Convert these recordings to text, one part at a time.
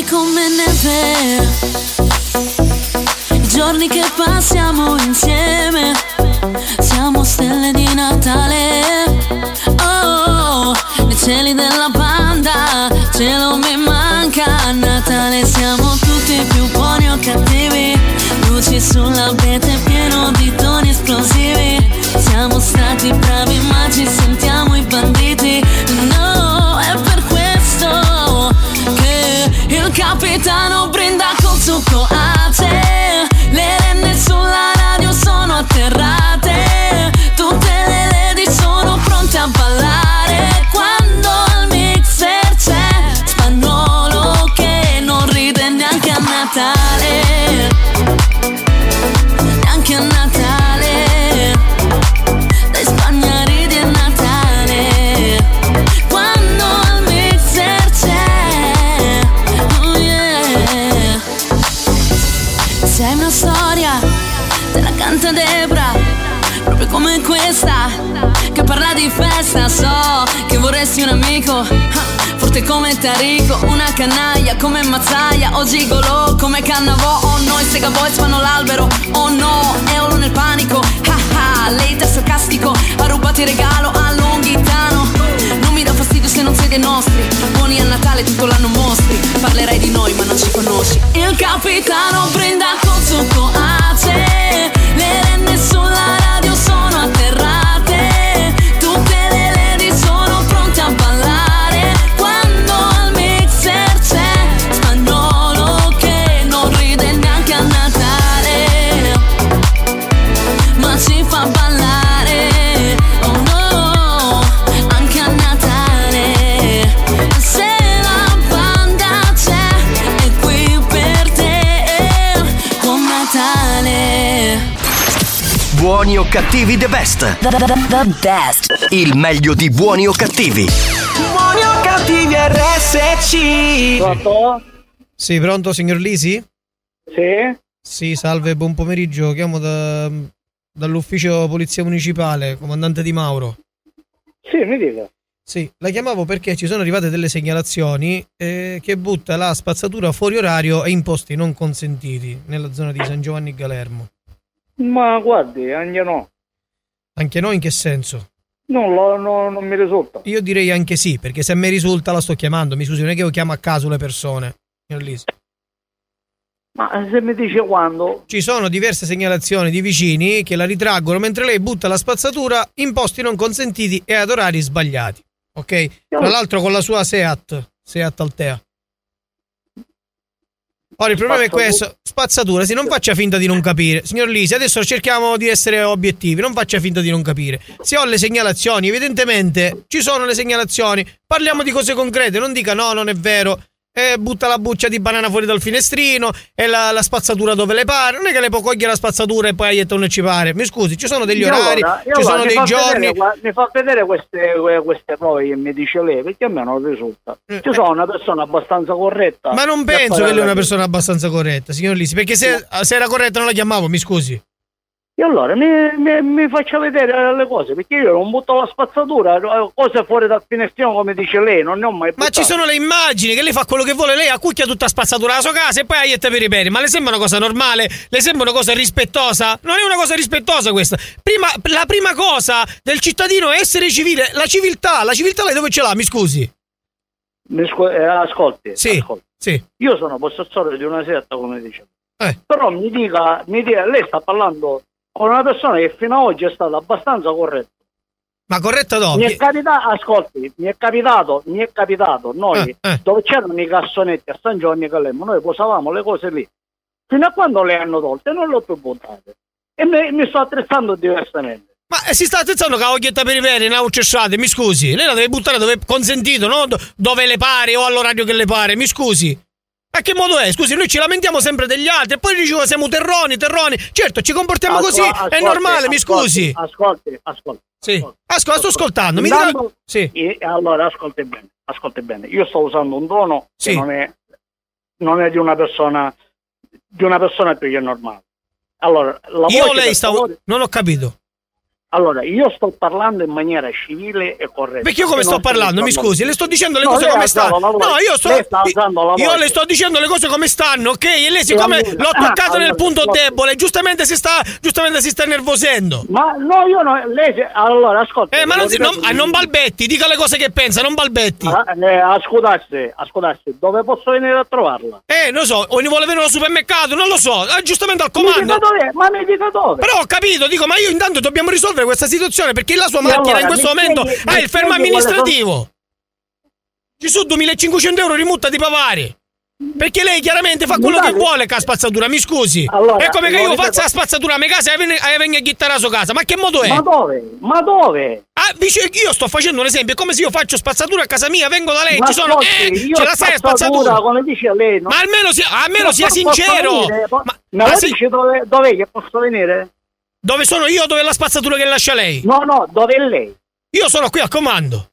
giorni come neve, i giorni che passiamo insieme, siamo stelle di Natale. Oh, nei cieli della banda, cielo mi manca. A Natale siamo tutti più buoni o cattivi, luci sull'abete pieno forte come Tarico, una canaglia come Mazzaia, o gigolo come Cannavò, oh no, i Sega Boys fanno l'albero, oh no, Eolo nel panico, ah ah, lei è sarcastico, ha rubato il regalo a Longhitano, non mi dà fastidio se non sei dei nostri, buoni a Natale tutto l'anno mostri, parlerai di noi ma non ci conosci, il capitano brinda col succo a te, le renne sulla Buoni o cattivi the best. The, best. Il meglio di buoni o cattivi. Buoni o cattivi RSC. Pronto? Sì, pronto signor Lisi? Sì? Sì, salve, buon pomeriggio. Chiamo da- dall'ufficio Polizia Municipale, comandante Di Mauro. Sì, mi dica. Sì, la chiamavo perché ci sono arrivate delle segnalazioni eh, che butta la spazzatura fuori orario e in posti non consentiti nella zona di San Giovanni Galermo. Ma guardi, anche no. Anche noi in che senso? Non, lo- no- non mi risulta. Io direi anche sì, perché se mi risulta la sto chiamando. Mi scusi, non è che io chiamo a caso le persone. Ma se mi dice quando, Ci sono diverse segnalazioni di vicini che la ritraggono mentre lei butta la spazzatura in posti non consentiti e ad orari sbagliati. Ok? Tra l'altro con la sua Seat, Seat Altea. Ora il problema è questo, spazzatura, sì, non faccia finta di non capire. Signor Lisi, adesso cerchiamo di essere obiettivi, non faccia finta di non capire. Se ho le segnalazioni, evidentemente ci sono le segnalazioni, parliamo di cose concrete, non dica no, non è vero. E butta la buccia di banana fuori dal finestrino e la, la spazzatura dove le pare. Non è che le può cogliere la spazzatura e poi aietta non ci pare. Mi scusi, ci sono degli Io orari, io ci sono dei giorni. vedere, mi fa vedere queste, que- queste prove che mi dice lei, perché a me non risulta. Io sono una persona abbastanza corretta. Eh, Ma non penso che lei è la una persona abbastanza corretta, signor Lisi, perché se, se era corretta non la chiamavo, mi scusi. E allora mi, mi- mi faccia vedere le cose, perché io non butto la spazzatura, cose fuori dal finestrino come dice lei, non ne ho mai Ma ci sono le immagini che lei fa quello che vuole, lei accucchia tutta spazzatura alla sua casa e poi aietta per i peri. Ma le sembra una cosa normale? Le sembra una cosa rispettosa? Non è una cosa rispettosa questa. Prima, la prima cosa del cittadino è essere civile, la civiltà. La civiltà lei dove ce l'ha, mi scusi? Mi scu- eh, ascolti, Sì, ascolti. sì. Io sono possessore di una setta, come dice. Eh. Però mi dica, mi dica, lei sta parlando con una persona che fino ad oggi è stata abbastanza corretta. Ma corretta Mi dopo? è capitato, ascolti, mi è capitato, mi è capitato, noi Eh, dove c'erano i cassonetti a San Giovanni Calemmo, noi posavamo le cose lì. Fino a quando le hanno tolte non le ho più buttate. E mi, mi sto attrezzando diversamente. Ma eh, si sta attrezzando che la coglietta per i peri, ha uccessate, mi scusi. Lei la deve buttare dove è consentito, no? Do- dove le pare o all'orario che le pare, mi scusi. Ma che modo è? Scusi, noi ci lamentiamo sempre degli altri e poi dicevo siamo terroni, terroni. Certo, ci comportiamo così, Ascol- è ascolti, normale, mi ascolti, scusi. Ascolti, ascolti. Sì. Ascolta, sto ascoltando. Mi. Intanto- e- allora, ascolti bene, ascolti bene. Io sto usando un tono Sì. che non è, non è di una persona di una persona più che normale. Allora, la Io lei stavo... Non ho capito. Allora, io sto parlando in maniera civile e corretta. Perché io come sto non parlando? Mi scusi, le sto dicendo le No, cose come stanno. No, io sto. Io le sto dicendo le cose come stanno, ok? E lei, siccome allora- l'ho toccato ah, nel allora, punto ascolti. debole, giustamente si sta. Giustamente si sta nervosendo. Ma no, io no, lei allora ascolta. Eh, ma non, si, non, ripeto- ah, non balbetti, dica le cose che pensa, non balbetti. Ah, eh, ascoltasse, ascoltasse, dove posso venire a trovarla? Eh, non so, o ne vuole venire al supermercato, non lo so. Ah, giustamente al Mi comando. dove, ma mi dica dove? Però ho capito, dico, ma io intanto dobbiamo risolvere questa situazione perché la sua macchina allora, in questo momento spieghi- ha il fermo amministrativo. Ci sono 2500 euro di multa di pavari. Perché lei chiaramente fa quello che vuole con la spazzatura, mi scusi. Allora, è come che io faccia la spazzatura a mia casa e venga venga a chittare la sua casa. Ma che modo è? Ma dove? Ma dove? Ah, dice- io sto facendo un esempio, è come se io faccio spazzatura a casa mia, vengo da lei, Ma ci sono. ascolti, Eh, ce la sai spazzatura, come dice lei, no? Ma almeno sia, almeno Ma sia sincero. venire? Ma, ma lo sì, dice dove, dov'è che posso venire? Dove sono io, dove è la spazzatura che lascia lei? No, no, dove è lei? Io sono qui al comando.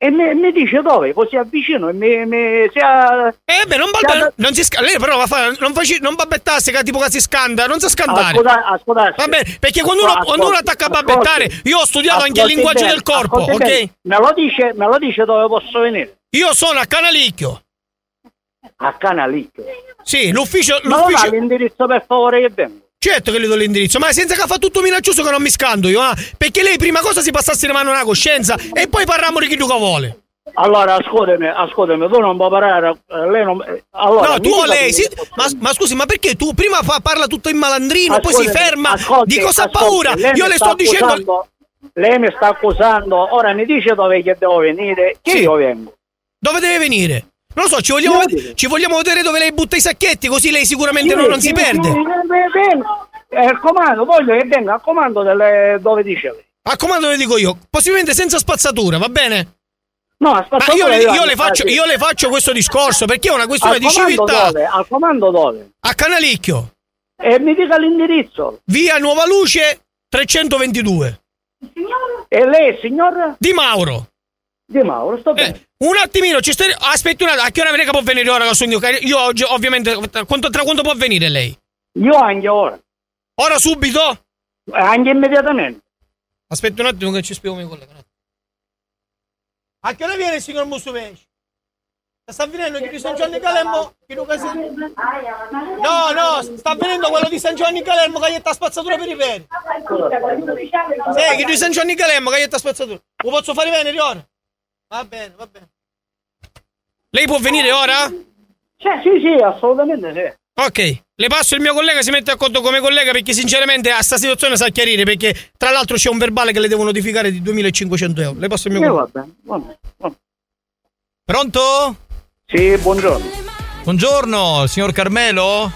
E mi, dice dove, così avvicino e mi, mi sia... Eh beh, non, balbe- allora- non si sca- lei però va a fare, non, faci- non babbettasse che tipo che si scanda, non sa scandare. Ascolta, ascoltate. Va bene, perché quando uno, quando uno attacca a babbettare, io ho studiato anche il linguaggio bene, del corpo, ok? bene. Me lo dice, me lo dice dove posso venire? Io sono a Canalicchio. A Canalicchio. Sì, l'ufficio, Ma l'ufficio l'indirizzo per favore che vengo. Certo che le do l'indirizzo, ma senza che fa tutto minaccioso che non mi scando io, ah. Perché lei prima cosa si passasse le mani una coscienza e poi parliamo di chi tu che vuole. Allora, ascoltami, ascoltami, tu non puoi parlare, eh, lei non... eh, Allora, no, tu o lei, posso ma, ma scusi, ma perché tu prima fa- parla tutto in malandrino, poi si Ascoltami, ferma? ascolti, di cosa ha paura? Io le sto dicendo... accusando- Lei mi sta accusando, ora mi dice dove che devo venire, che Sì. io vengo. Dove deve venire? Non lo so, ci vogliamo, ved- ci vogliamo vedere dove lei butta i sacchetti, così lei sicuramente non, non si Sì, perde. sì, sì, vengo. Eh, comando, voglio che venga al comando delle, dove dice lei. A comando le dico io, possibilmente senza spazzatura, va bene? No, Ma aspetta, io, le, io le faccio, Ah, sì. io le faccio questo discorso perché è una questione al di civiltà. dove? Al comando dove? A Canalicchio, E mi dica l'indirizzo. via Nuova Luce 322. E lei, signor Di Mauro. Di Mauro, sto bene. Eh, un attimino, ci stai... aspetti un attimo, a che ora venga può venire ora io, io oggi ovviamente, quanto, tra quanto può venire lei? Io anche ora, Ora subito? Eh, anche immediatamente. Aspetti un attimo che ci spiego mio collega. A che ora viene il signor Musumeci? Sta venendo chi di San Giovanni casi- No, no, sta venendo quello di San Giovanni Calemmo che gli sta spazzatura per i peri. Sì, chi di San Giovanni Calemmo che gli sta spazzatura. Lo posso fare venire ora? Va bene, va bene. Lei può venire ora? Cioè, sì, sì, assolutamente sì. Ok, le passo il mio collega, si mette a conto come collega perché sinceramente a sta situazione sa chiarire perché tra l'altro c'è un verbale che le devo notificare di 2500 euro. Le passo il mio Eh, collega. va bene, va bene, va bene. Pronto? Sì, buongiorno. Buongiorno, signor Carmelo?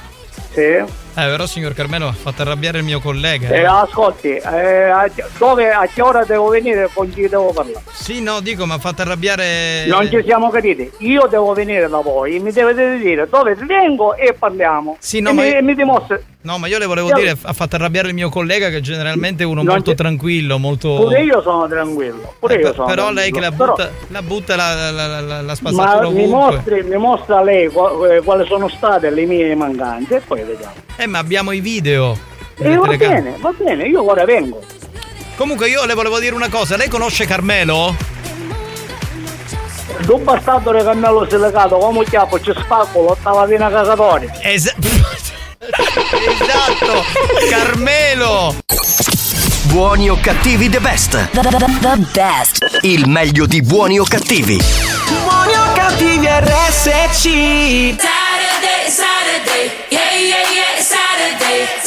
Sì. Eh, però signor Carmelo ha fatto arrabbiare il mio collega. Eh, ascolti, eh, a, dove, a che ora devo venire con chi devo parlare? Sì, no, dico, ma ha fatto arrabbiare... Non ci siamo capiti. Io devo venire da voi, mi dovete dire dove vengo e parliamo. Sì, no, e, ma mi, io- mi dimostra. No, ma io le volevo Io- dire, ha fatto arrabbiare il mio collega che generalmente è uno Non molto ci- tranquillo, molto... Pure io sono tranquillo. Pure Eh, io sono però lei tranquillo. che la Però- butta, la, butta la, la, la, la, la ma spazzatura mi, mostri, mi mostra lei eh, quali sono state le mie mancanze e poi vediamo. Eh, ma abbiamo i video. E delle va telecamere. bene, va bene, io ora vengo. Comunque io le volevo dire una cosa, lei conosce Carmelo? Il bastardo di cammello silicato, come chiappo, ci spaccolo, stava piena cagatoria. Es- esatto, Carmelo! Buoni o cattivi the best. The, the, the- the best. Il meglio di buoni o cattivi. Buoni o cattivi RSC. Saturday, Saturday, yeah, yeah, yeah, Saturday,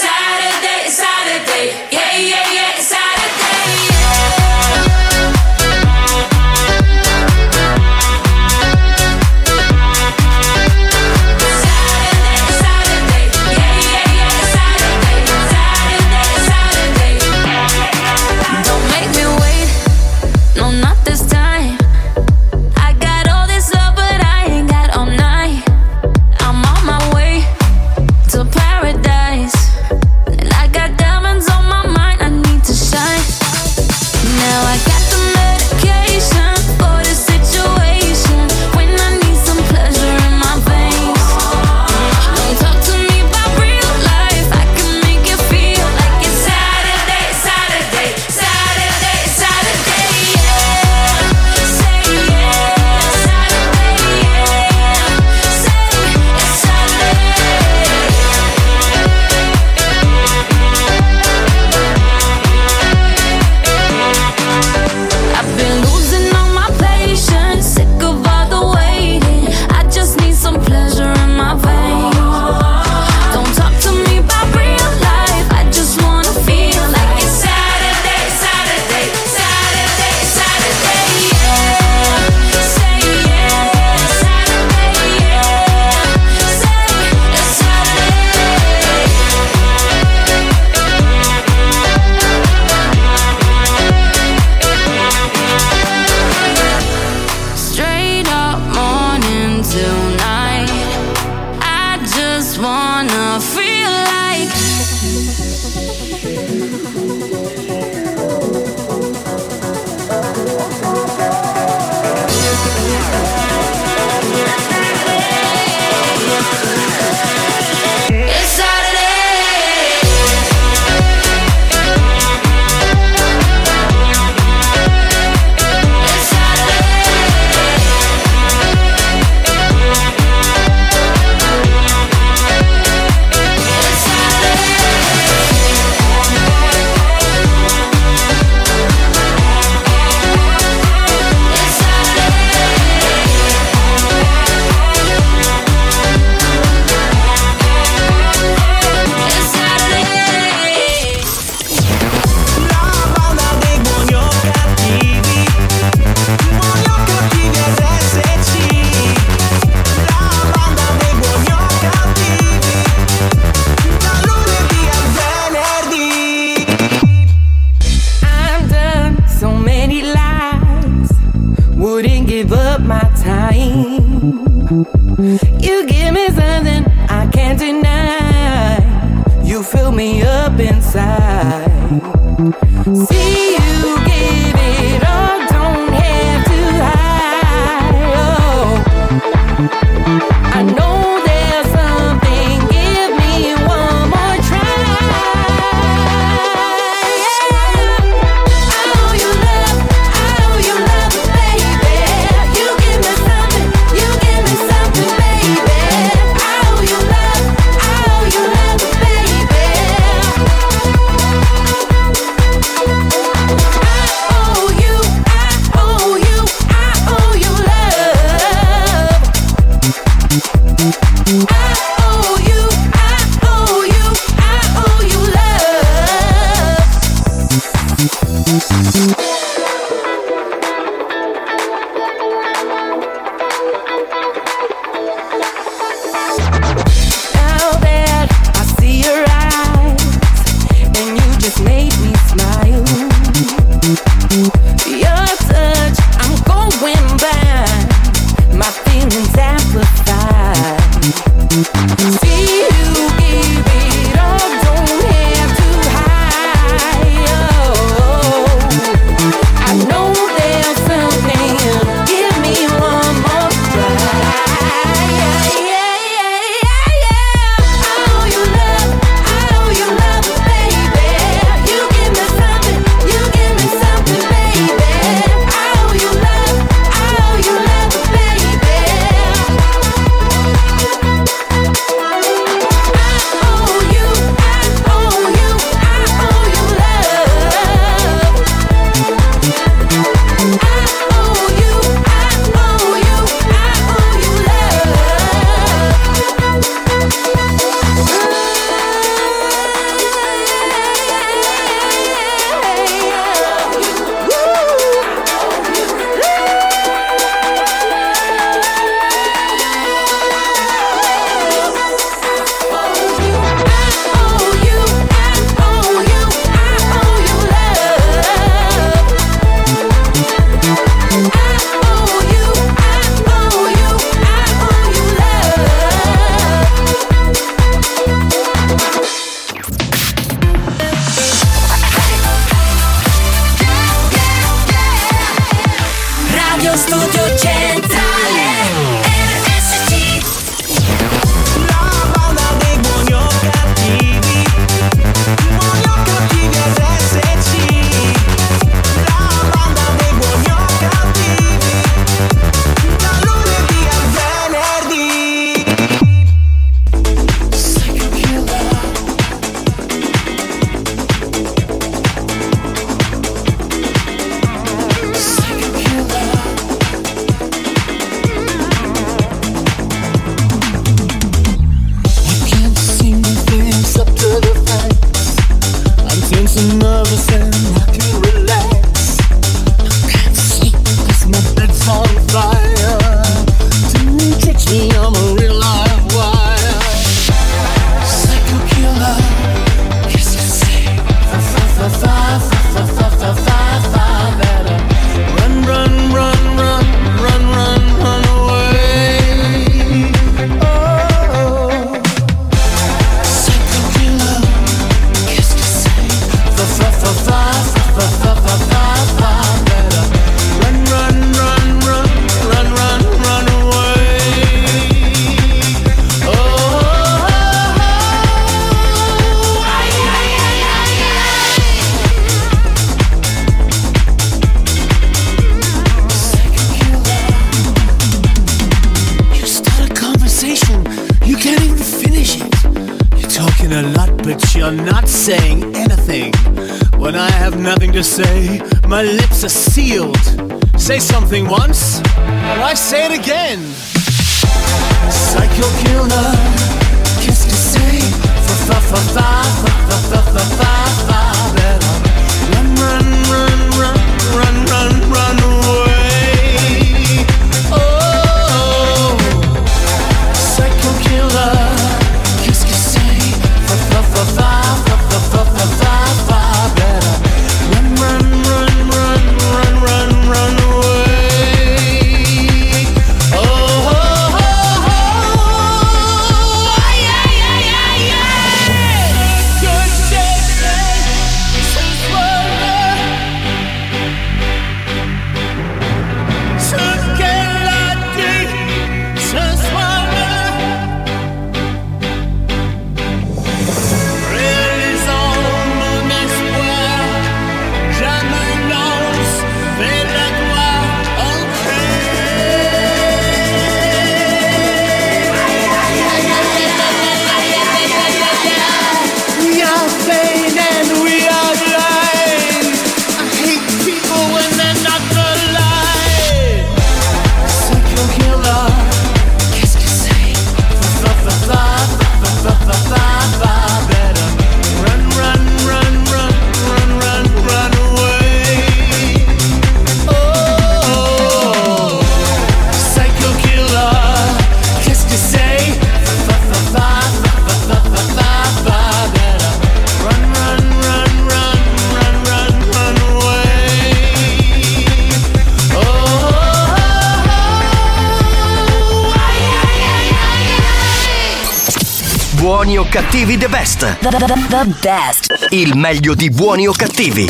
cattivi the best. The, the, the, the best. Il meglio di buoni o cattivi.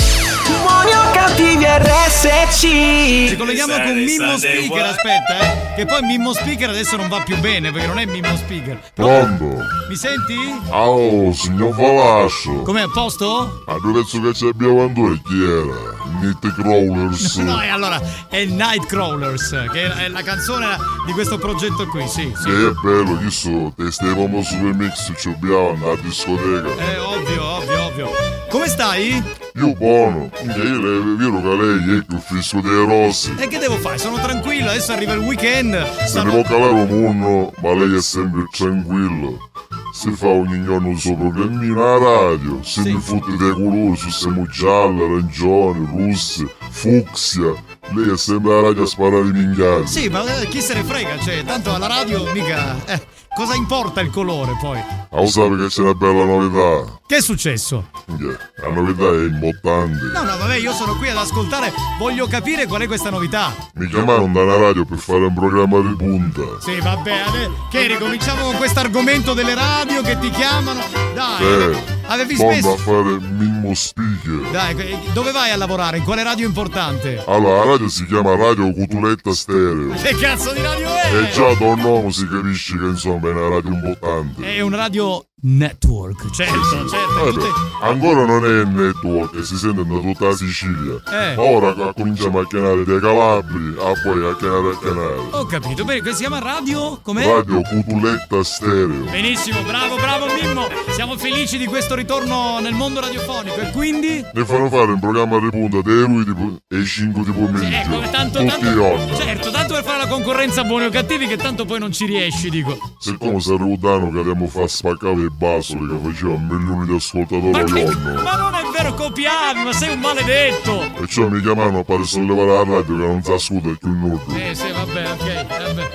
Buoni o cattivi RSC. Ci colleghiamo con Mimmo Speaker, aspetta, eh. Che poi Mimmo Speaker adesso non va più bene perché non è Mimmo Speaker. Pronto? Mi senti? Oh, signor Falascio. Com'è a posto? A due pezzo che ci abbiamo andare chi era? Night Crawlers. No, e allora è Nightcrawlers, che è la canzone di questo progetto qui, sì, sì. Che è bello, io so, te stavamo super mix, ci abbiamo andare a discoteca. È ovvio, ovvio, ovvio. Come stai? Io buono, io è vero che lei è più fisco dei rossi. E che devo fare? Sono tranquillo, adesso arriva il weekend. Se ne può calare un munno, ma lei è sempre tranquillo. Si fa ogni giorno il suo programmino alla radio, si mi fotte dei colori, su siamo gialli, arancioni, russi, fucsia. Lei è sempre alla radio a sparare i minchiati. Sì, ma eh, chi se ne frega, cioè, tanto alla radio mica... Eh, cosa importa il colore poi? Ah, lo sape che c'è una bella novità. Che è successo? La novità è importante. No, no, vabbè, io sono qui ad ascoltare, voglio capire qual è questa novità. Mi chiamarono dalla radio per fare un programma di punta. Sì, vabbè, ade- che ricominciamo con questo argomento delle radio che ti chiamano. Dai, Eh, avevi speso... a fare Mimmo Speaker. Dai, dove vai a lavorare? In quale radio importante? Allora, la radio si chiama Radio Cutuletta Stereo. Che cazzo di radio è? E già da un nome si capisce che insomma come una radio imbottante. È un radio network, certo, certo. Eh tutte- beh, ancora non è il network, si sente da tutta la Sicilia. Eh. Ma ora cominciamo a chiamare dei Calabri, a poi a chiamare a chiamare. Ho capito, bene, si chiama radio? Com'è? Radio Cutuletta Stereo. Benissimo, bravo, bravo Mimmo. Siamo felici di questo ritorno nel mondo radiofonico e quindi... Ne fanno fare un programma di punta dei lui tipo, e i 5 di pomeriggio. Eh, come tanto, tutti tanto... i giorni. Certo, tanto per fare la concorrenza buoni o cattivi che tanto poi non ci riesci, dico. Siccome si arrivano che abbiamo fatto spaccare i basoli che facevano milioni di ascoltatori Ma, al che- giorno. ma non è vero, copiavi, ma sei un maledetto. E ciò mi chiamano per sollevare la radio che non si ascolta più nulla. Eh, sì, vabbè, ok, vabbè.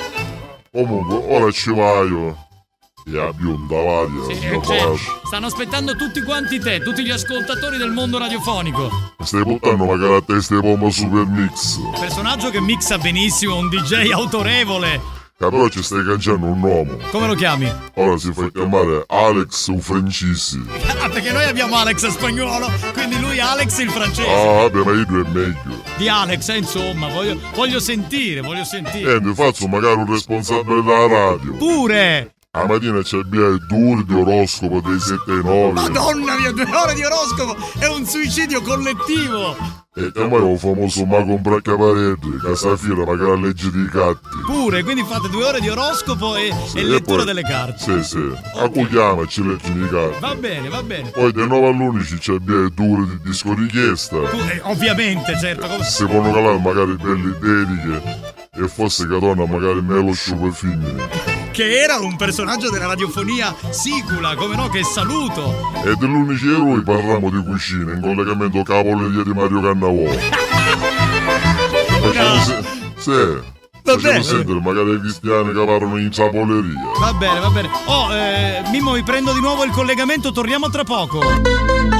Comunque, ora ci vaio. E a bionda l'aria, Sì, eh, cioè, Falascio. stanno aspettando tutti quanti te, tutti gli ascoltatori del mondo radiofonico. Stai buttando magari a testa di pompa super mix. Personaggio che mixa benissimo, un DJ autorevole. Che però ci stai cangiando un nome. Come lo chiami? Ora si fa chiamare Alex Ufrancisi. Ah, perché noi abbiamo Alex spagnolo, quindi lui Alex il francese. Ah, vabbè, ma io è meglio. Di Alex, eh, insomma, voglio, voglio sentire, voglio sentire. E mi faccio magari un responsabile della radio. Pure! A mattina c'è il due di oroscopo dei 7 e 9. Madonna mia, due ore di oroscopo! È un suicidio collettivo! E te mai un famoso mago un braccaparelli, Casafira, magari la legge dei gatti. Pure, quindi fate due ore di oroscopo e, Sì, e e lettura poi- delle carte. Sì, sì. Accogliamo, ci leggi di gatti. Va bene, va bene. Poi dai 9 all'11 c'è il due ore di disco richiesta. Tu- eh, ovviamente, certo. come- Se calare magari belle dediche. E fosse Catona magari me lo sciupo femmine. Che era un personaggio della radiofonia sicula, come no, che saluto. E dell'unici eroi parliamo di cucina in collegamento polleria di Mario Cannavò. Facciamo se- sì. Facciamo bene. sentire magari i cristiani che parlano in sapoleria. Va bene, va bene. Oh, eh, Mimmo, mi prendo di nuovo il collegamento, torniamo tra poco.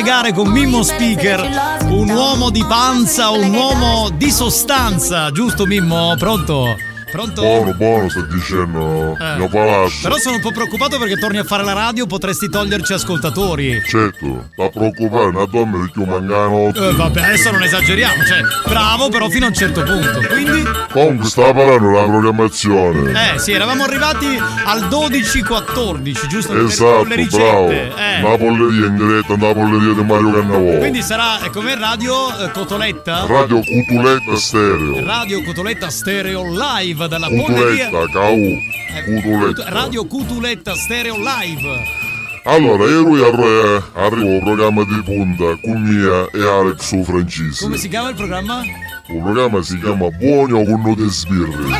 ricollegare con Mimmo Speaker, un uomo di panza, un uomo di sostanza, giusto Mimmo? Pronto? Pronto? Buono, buono, sto dicendo Eh. mio palazzo. Però sono un po' preoccupato perché torni a fare la radio, potresti toglierci ascoltatori. Certo, da preoccupare, una donna la notte. Eh, vabbè, adesso non esageriamo, cioè, bravo però fino a un certo punto. Quindi, Comunque stava parlando della programmazione. eh sì, eravamo arrivati al 12-14, giusto? Per- Esatto, le bravo. Eh. La polleria in diretta, la polleria di Mario Cannavò. Quindi sarà eh, come radio eh, Cotoletta? Radio Cutuletta Stereo. Radio Cotoletta Stereo Live dalla polleria. Cutuletta, KU. Cutuletta. Radio Cutuletta Stereo Live. Allora, ero arri- arrivo al programma di punta con Mia e Alex su Francisi. Come si chiama il programma? Il programma si chiama Buoni o con note sbirri.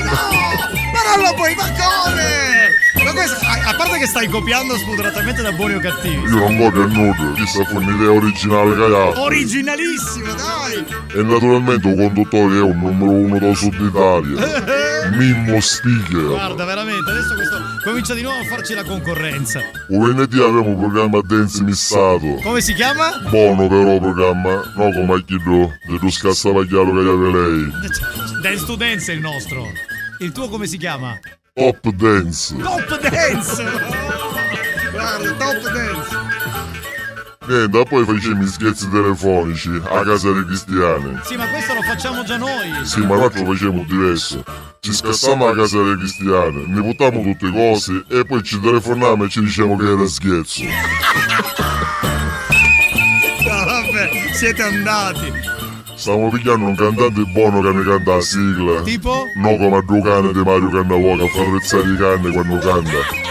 Ma non lo puoi, ma come? Ma questo, a, a parte che stai copiando spudoratamente da buoni o cattivi. Io non voglio nudo, chissà fu un'idea originale che ha. Originalissimo, dai! E naturalmente il conduttore è un numero uno del sud Italia. Mimmo Sticker. Guarda, veramente, adesso questo comincia di nuovo a farci la concorrenza. Un venerdì abbiamo un programma dance missato. Come si chiama? Buono però programma, no come a chi tu scassavagliato che aveva lei. Dance to Dance è il nostro. Il tuo come si chiama? Top Dance. Top Dance! Guarda, Top Dance! Niente, poi facciamo scherzi telefonici a casa dei cristiani. Sì, ma questo lo facciamo già noi. Sì, ma noi lo facciamo diverso. Ci scassammo a casa dei cristiani, ne buttiamo tutte cose e poi ci telefoniamo e ci diciamo che era scherzo. No, vabbè, siete andati. Stiamo pigliando un cantante buono che ne canta la sigla. Tipo? No come a due cane di Mario Cannavoga a far rezzare i canne quando canta.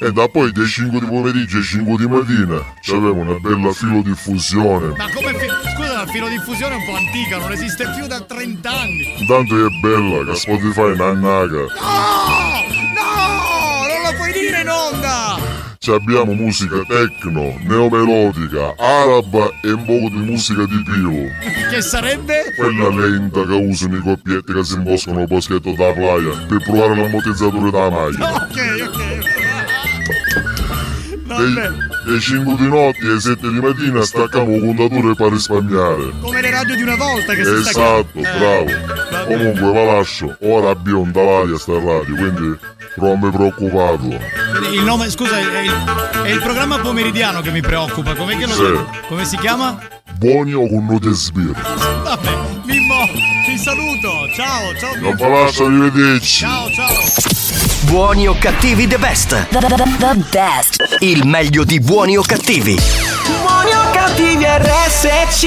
E da poi dai 5 di pomeriggio ai 5 di mattina c'aveva una bella filodiffusione. Ma come fi- scusa, la filodiffusione è un po' antica, non esiste più da 30 anni. Intanto è bella che Spotify è annaga. No! No! Abbiamo musica techno, neomelodica, araba e un po' di musica di pilo. Che sarebbe? Quella lenta che usano i coppietti che si imboscano al boschetto da playa per provare l'ammortizzatore da maglia. Ok, ok. Dei, dei 5 di notte ai 7 di mattina stacchiamo il contatore per risparmiare. Come le radio di una volta che si sta Esatto, bravo. Comunque va lascio, ora bionda l'aria sta radio, quindi non mi preoccupato. Il nome, scusa, è il, è il programma pomeridiano che mi preoccupa. Lo Sì. Come si chiama? Buoni o con note sbirri. Vabbè, Mimmo, ti saluto. Ciao, ciao. Va lascio, arrivederci. Ciao, ciao. Buoni o cattivi the best. The, the, the, the best. Il meglio di buoni o cattivi. Buoni o cattivi RSC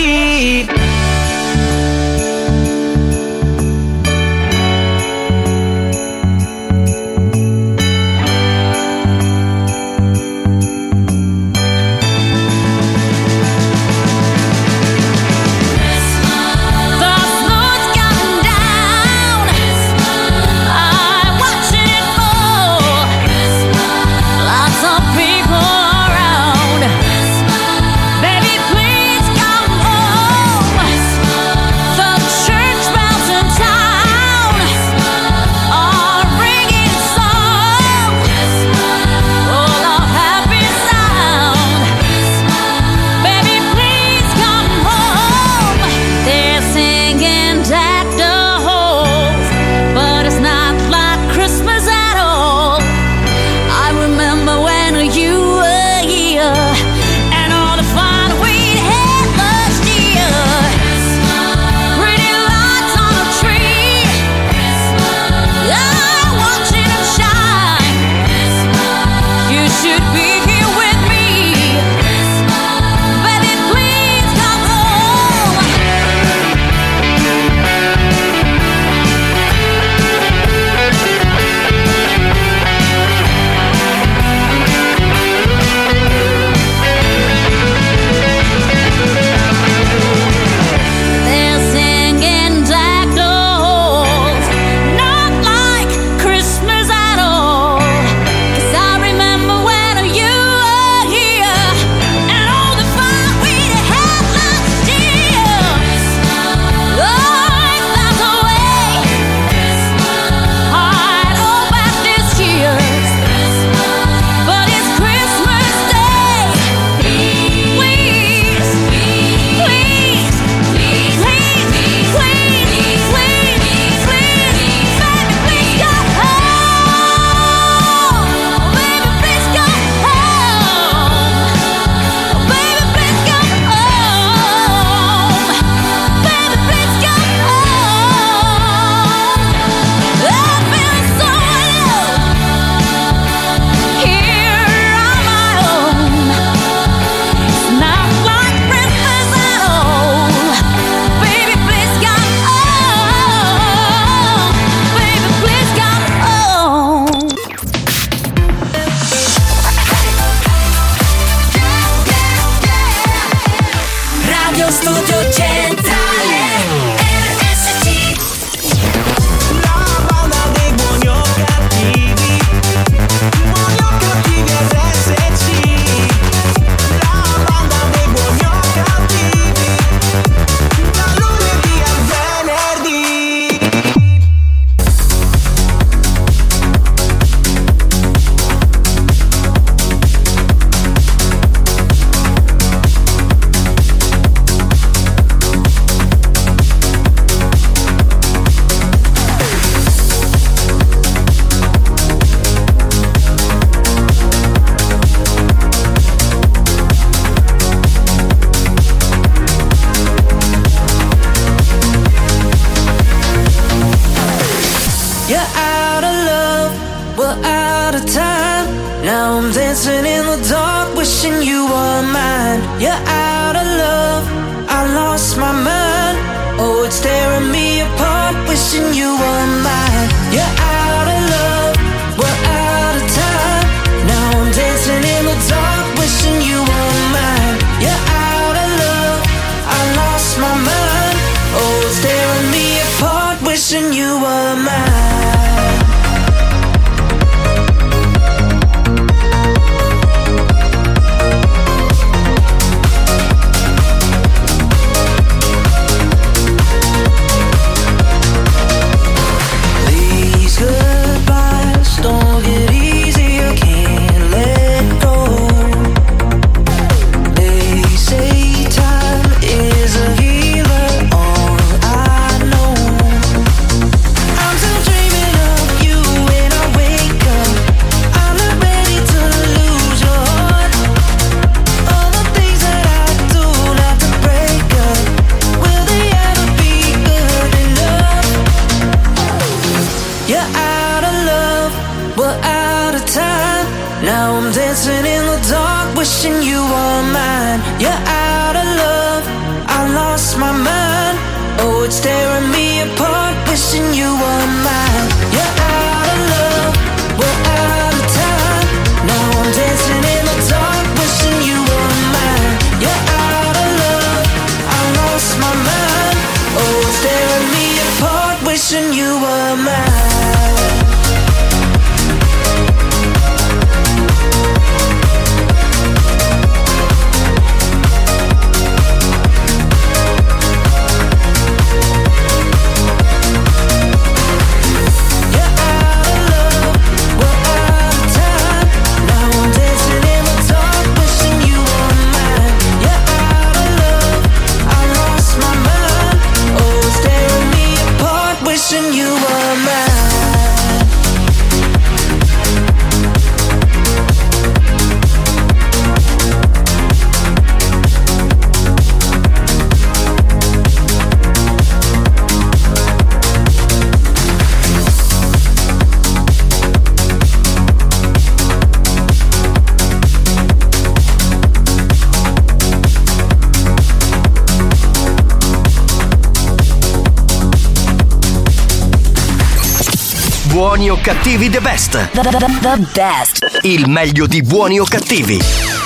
cattivi the best. The, the, the- the best. Il meglio di buoni o cattivi.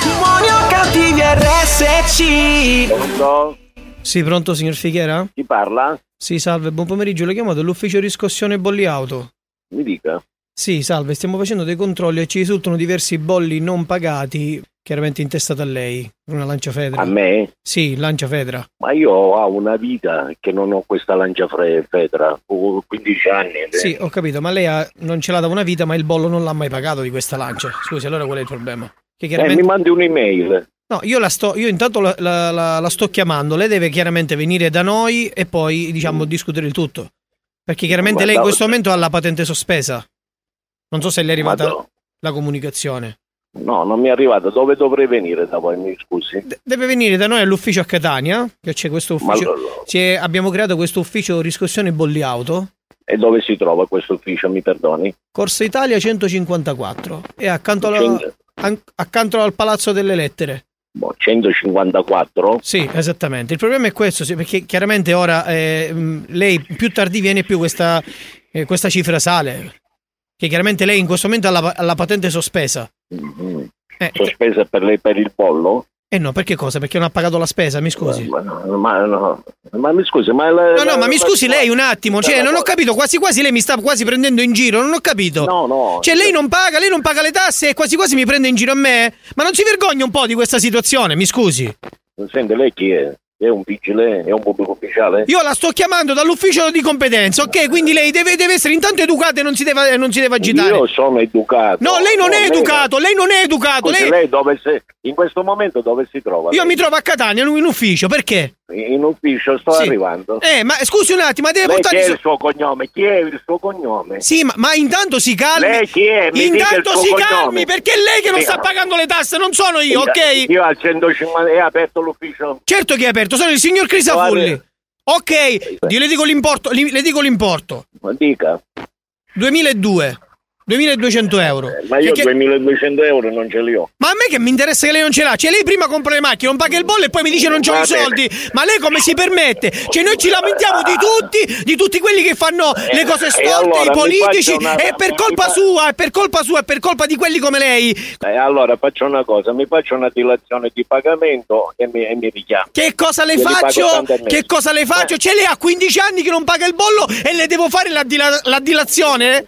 Buoni o cattivi RSC. Pronto? Sì, pronto signor Fighiera? Chi parla? Sì, salve, buon pomeriggio. Le chiamo dall'ufficio riscossione bolli auto. Mi dica. Sì, salve, stiamo facendo dei controlli e ci risultano diversi bolli non pagati, chiaramente intestati a lei, una lancia federa. A me? Sì, lancia federa. Ma io ho una vita che non ho questa lancia federa. Ho 15 anni. eh. Sì, ho capito, ma lei ha- non ce l'ha da una vita, ma il bollo non l'ha mai pagato di questa lancia. Scusi, allora qual è il problema? Che Eh, chiaramente... mi mandi un'email. No, io la sto, io intanto la, la- la- la sto chiamando, lei deve chiaramente venire da noi e poi, diciamo, discutere il tutto. Perché chiaramente Ma lei in questo momento ha la patente sospesa. Non so se le è arrivata Ma no. la comunicazione. No, non mi è arrivato. Dove dovrei venire da voi? Mi scusi. Deve venire da noi all'ufficio a Catania, che c'è questo ufficio. è- abbiamo creato questo ufficio riscossione bolli auto. E dove si trova questo ufficio? Mi perdoni? Corsa Italia 154. E accanto, alla- an- accanto al Palazzo delle Lettere. boh, 154? Sì, esattamente. Il problema è questo, sì, perché chiaramente ora eh, mh, lei più tardi viene più questa, eh, questa cifra sale. Che chiaramente lei in questo momento ha la, ha la patente sospesa. Mhm. Eh, Sospesa per lei per il pollo? eh no, perché cosa? Perché non ha pagato la spesa, mi scusi. Ma, ma no. Ma mi scusi, ma... la- No, no, la- ma mi scusi lei un attimo, cioè non ho capito, quasi quasi lei mi sta quasi prendendo in giro, non ho capito. No, no. Cioè lei non paga, lei non paga le tasse e quasi quasi mi prende in giro a me? Ma non si vergogna un po' di questa situazione, mi scusi? Sente, lei chi è? È un vigile? È un pubblico ufficiale? Io la sto chiamando dall'ufficio di competenza, ok? Quindi lei deve, deve essere intanto educata e non si deve, non si deve agitare. Io sono educato. No, lei non No, è educato, lei non è educato. Scusi, Lei... lei dove si... In questo momento dove si trova? Io lei? mi trovo a Catania in ufficio, perché? In ufficio, sto Sì. arrivando. Eh, ma scusi un attimo, ma deve Lei chi portare... è il suo cognome? Chi è il suo cognome? Sì, ma, ma intanto si calmi. Lei chi è? Mi Intanto si cognome. calmi, perché è lei che non Sì. sta pagando le tasse, non sono io, ok? Io al 150 è aperto l'ufficio. Certo che è aperto, sono il signor Crisafulli. Ok, io le dico l'importo, li- le dico l'importo. Ma dica. 2002. 2200 euro. Ma io Che- che- 2200 euro non ce li ho. Ma a me che mi interessa che lei non ce l'ha? Cioè lei prima compra le macchine, non paga il bollo e poi mi dice non c'ho Va i soldi. Ma lei come si permette? Cioè noi ci lamentiamo di tutti, di tutti quelli che fanno le cose e storte, allora i politici, una- è per colpa sua, è per colpa sua, è per colpa di quelli come lei. Eh, allora faccio una cosa, mi faccio una dilazione di pagamento e mi, e mi richiamo. Che cosa le pago faccio? Che cosa le faccio? Cioè lei ha 15 anni che non paga il bollo e le devo fare la, dila- la dilazione?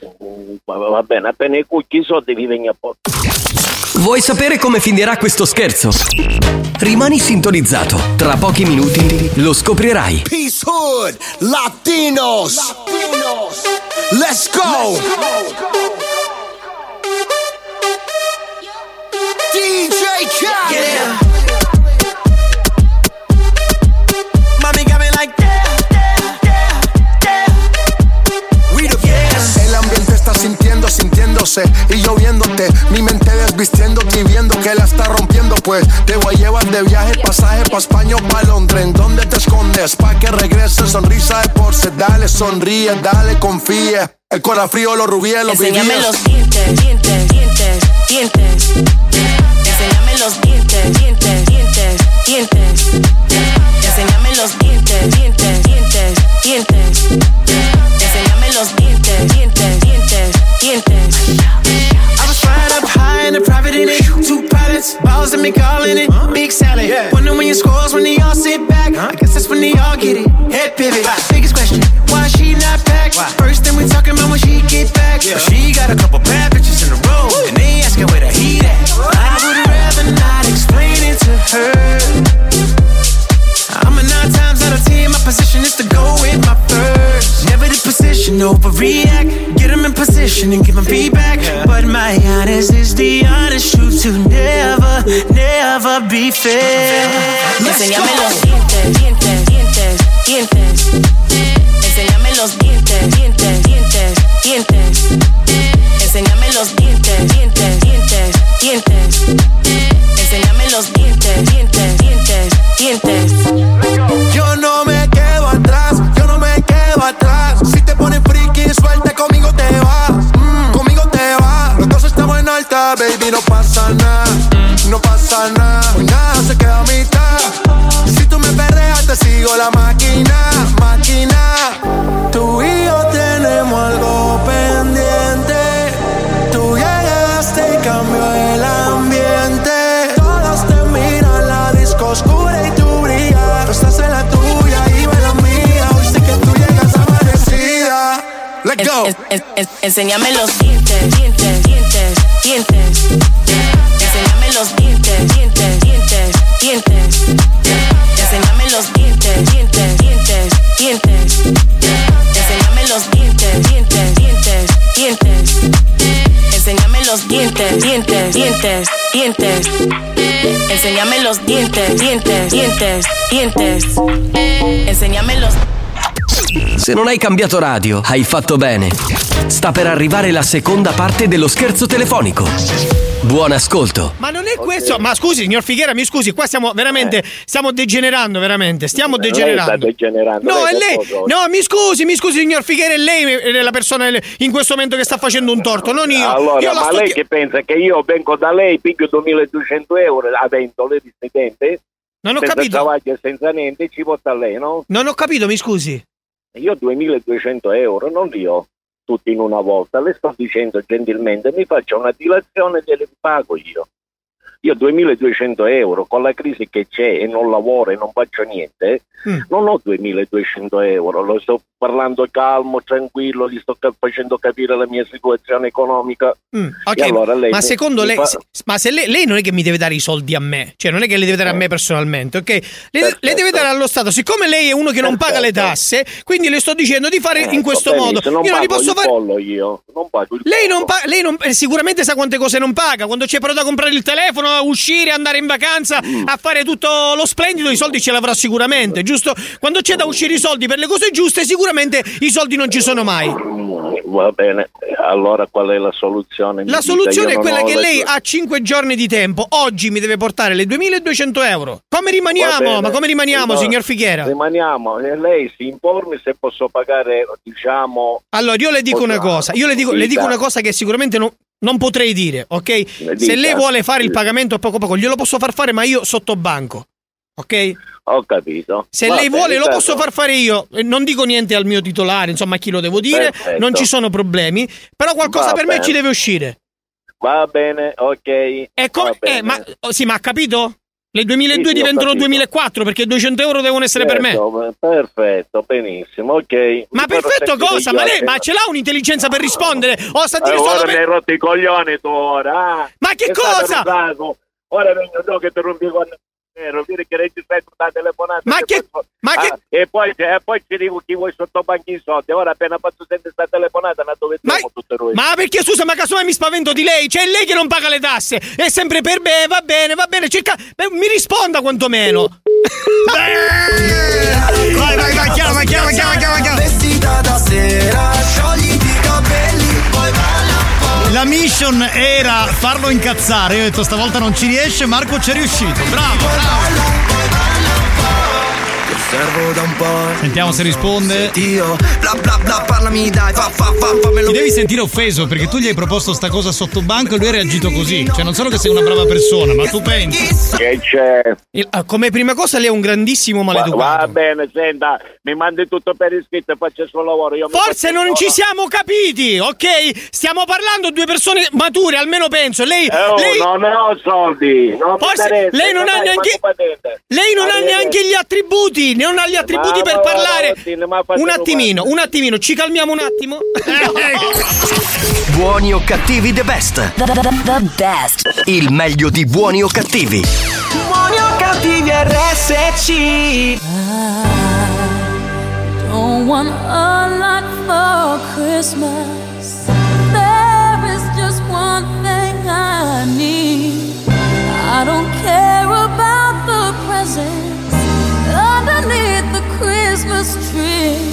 Ma va bene, appena i cucchi soldi vi vengono a posto. Vuoi sapere come finirà questo scherzo? Rimani sintonizzato. Tra pochi minuti lo scoprirai. Peace Hood, Latinos. Let's go. DJ Khaled. Mommy está sintiendo, sintiéndose y yo viéndote. Mi mente desvistiéndote y viendo que la está rompiendo. Pues te voy a llevar de viaje, pasaje pa' España o pa' Londres. ¿En dónde te escondes? Pa' que regrese, sonrisa de porce. Dale, sonríe, dale, confía. El corazón frío, los rubíes, los Enséñame vivíes. los dientes, dientes, dientes, dientes. Enséñame los dientes, dientes, dientes, dientes. Enséñame los dientes, dientes, dientes, dientes. Balls and me calling it. Big salad. Wonder when your scores when they all sit back. I guess that's when they all get it. Head pivot. Biggest question, why she not back? First thing we talking about when she get back. But she got a couple bad bitches in a position, overreact. Get them in position and give them feedback. But my honest is the honest truth to never, never be fair. Go. los dientes, dientes, dientes, dientes. Enséñame los dientes, dientes, dientes, dientes. Enséñame los dientes, dientes, dientes, dientes. Enséñame los dientes, dientes, dientes, dientes. Baby, no pasa nada. No pasa nada, pues nada se queda a mitad. Si tú me perreas, te sigo la máquina, máquina. Tú y yo tenemos algo pendiente. Tú llegaste y cambió el ambiente. Todos te miran, la disco oscura y tú brillas. Tú estás en la tuya y yo en la mía. Hoy sé que tú llegas amanecida. Let's go. En- enséñame los dientes, dientes, dientes, dientes. Los dientes, dientes, dientes, dientes. Enséñame los dientes, dientes, dientes, dientes. Enséñame los dientes, dientes, dientes, dientes. Enséñame los dientes, dientes, dientes, dientes. Enséñame los dientes, dientes, dientes, dientes. Enséñame los Se non hai cambiato radio, hai fatto bene. Sta per arrivare la seconda parte dello scherzo telefonico. Buon ascolto. Ma non è questo. Ma scusi, signor Figuera, mi scusi, qua stiamo veramente. Stiamo degenerando, veramente. Stiamo Lei degenerando. sta degenerando. No, è lei. No, mi scusi, mi scusi, signor Figuera, è lei è la persona in questo momento che sta facendo un torto, non io. Allora, io la ma sto lei chi- che pensa che io vengo da lei, piglio 2200 euro avendo le residente? Non ho senza capito. e senza niente, ci porta a lei, no? Non ho capito, mi scusi. Io 2200 euro non li ho tutti in una volta, le sto dicendo gentilmente, mi faccio una dilazione e glieli pago io. Io 2200 euro con la crisi che c'è e non lavoro e non faccio niente, Mm. non ho 2200 euro, lo sto parlando calmo, tranquillo, gli sto facendo capire la mia situazione economica. Mm, ok, E allora lei ma secondo lei, fa- se- ma se lei, lei non è che mi deve dare i soldi a me, cioè non è che li deve dare a me personalmente, ok? Le, Perfetto. le deve dare allo Stato. Siccome lei è uno che non paga le Perfetto. tasse, quindi le sto dicendo di fare in Ecco, questo modo. Non Io non li posso fare. io, non pago Lei, non pa- lei non- eh, sicuramente sa quante cose non paga. Quando c'è però da comprare il telefono, possono uscire, andare in vacanza, a fare tutto lo splendido, i soldi ce l'avrà sicuramente, giusto? Quando c'è da uscire i soldi per le cose giuste, sicuramente i soldi non ci sono mai. Va bene, allora qual è la soluzione? Mi La soluzione io è quella che le lei ha 5 giorni di tempo. Oggi mi deve portare le 2200 euro. Come rimaniamo? Ma come rimaniamo, Allora, signor Fighiera? Rimaniamo, e lei si informi se posso pagare, diciamo... Allora, io le dico una cosa, io le dico, le dico una cosa che sicuramente non, non potrei dire, ok? Se lei vuole fare il pagamento a poco a poco, glielo posso far fare, ma io sotto banco, ok? Ho capito. Se Va lei bene, vuole lo certo. posso far fare io, Eh, non dico niente al mio titolare, insomma a chi lo devo dire, Perfetto. non ci sono problemi, però qualcosa Va per me bene. ci deve uscire. Va bene, ok. E bene. eh, ma, sì, ma ha capito? Le 2002 Sì, diventano capito. 2004 perché 200 euro devono essere per me. Certo, Perfetto, benissimo, ok. Ma Però perfetto cosa? Ma lei ma ce l'ha un'intelligenza per rispondere? O sta Eh, dire solo mi per... hai rotto i coglioni tu ora. ah. Ma che cosa? Ora vengo io che ti rompi quando ero, vedi che registrai tutta la telefonata. Ma che- poi- ma che- Ah, E poi, e poi ci dico chi vuoi sotto banchi i soldi. Ora appena fatto sentire sta telefonata, la dove siamo tutte noi. Ma perché scusa, ma casomai mi spavento di lei? C'è lei che non paga le tasse. È sempre per me, va bene, va bene. Cerca... beh, mi risponda quantomeno. Vai, vai, vai, chiama, chiama, chiama, chiama, chiama. Vestita da sera, sciogliti i capelli, poi po'. La mission era farlo incazzare. Io ho detto stavolta non ci riesce, Marco ci è riuscito. Bravo, bravo. Osservo da un po'. Sentiamo se risponde. Dio, bla bla bla, parlami dai, fa fa fa fammelo. Ti devi sentire offeso perché tu gli hai proposto sta cosa sotto banco e lui ha reagito così. Cioè, non solo che sei una brava persona, ma tu pensi. Che c'è? Il- ah, come prima cosa lei è un grandissimo Va, maleducato. va bene, senta, mi mandi tutto per iscritto e faccio il suo lavoro. Io Forse non ci siamo capiti, ok? Stiamo parlando di due persone mature, almeno penso. Lei, Eh, oh, lei, non ne ho soldi. Non Forse lei non ha dai, neanche- lei non ha neanche gli attributi, non ha gli attributi Ma per va, parlare. fatto Un attimino, un attimino, ci calmiamo un attimo. Buoni o cattivi the best. The, the, the- the best. Il meglio di buoni o cattivi. Buoni o cattivi RSC. Don't want a lot for Christmas. Christmas tree.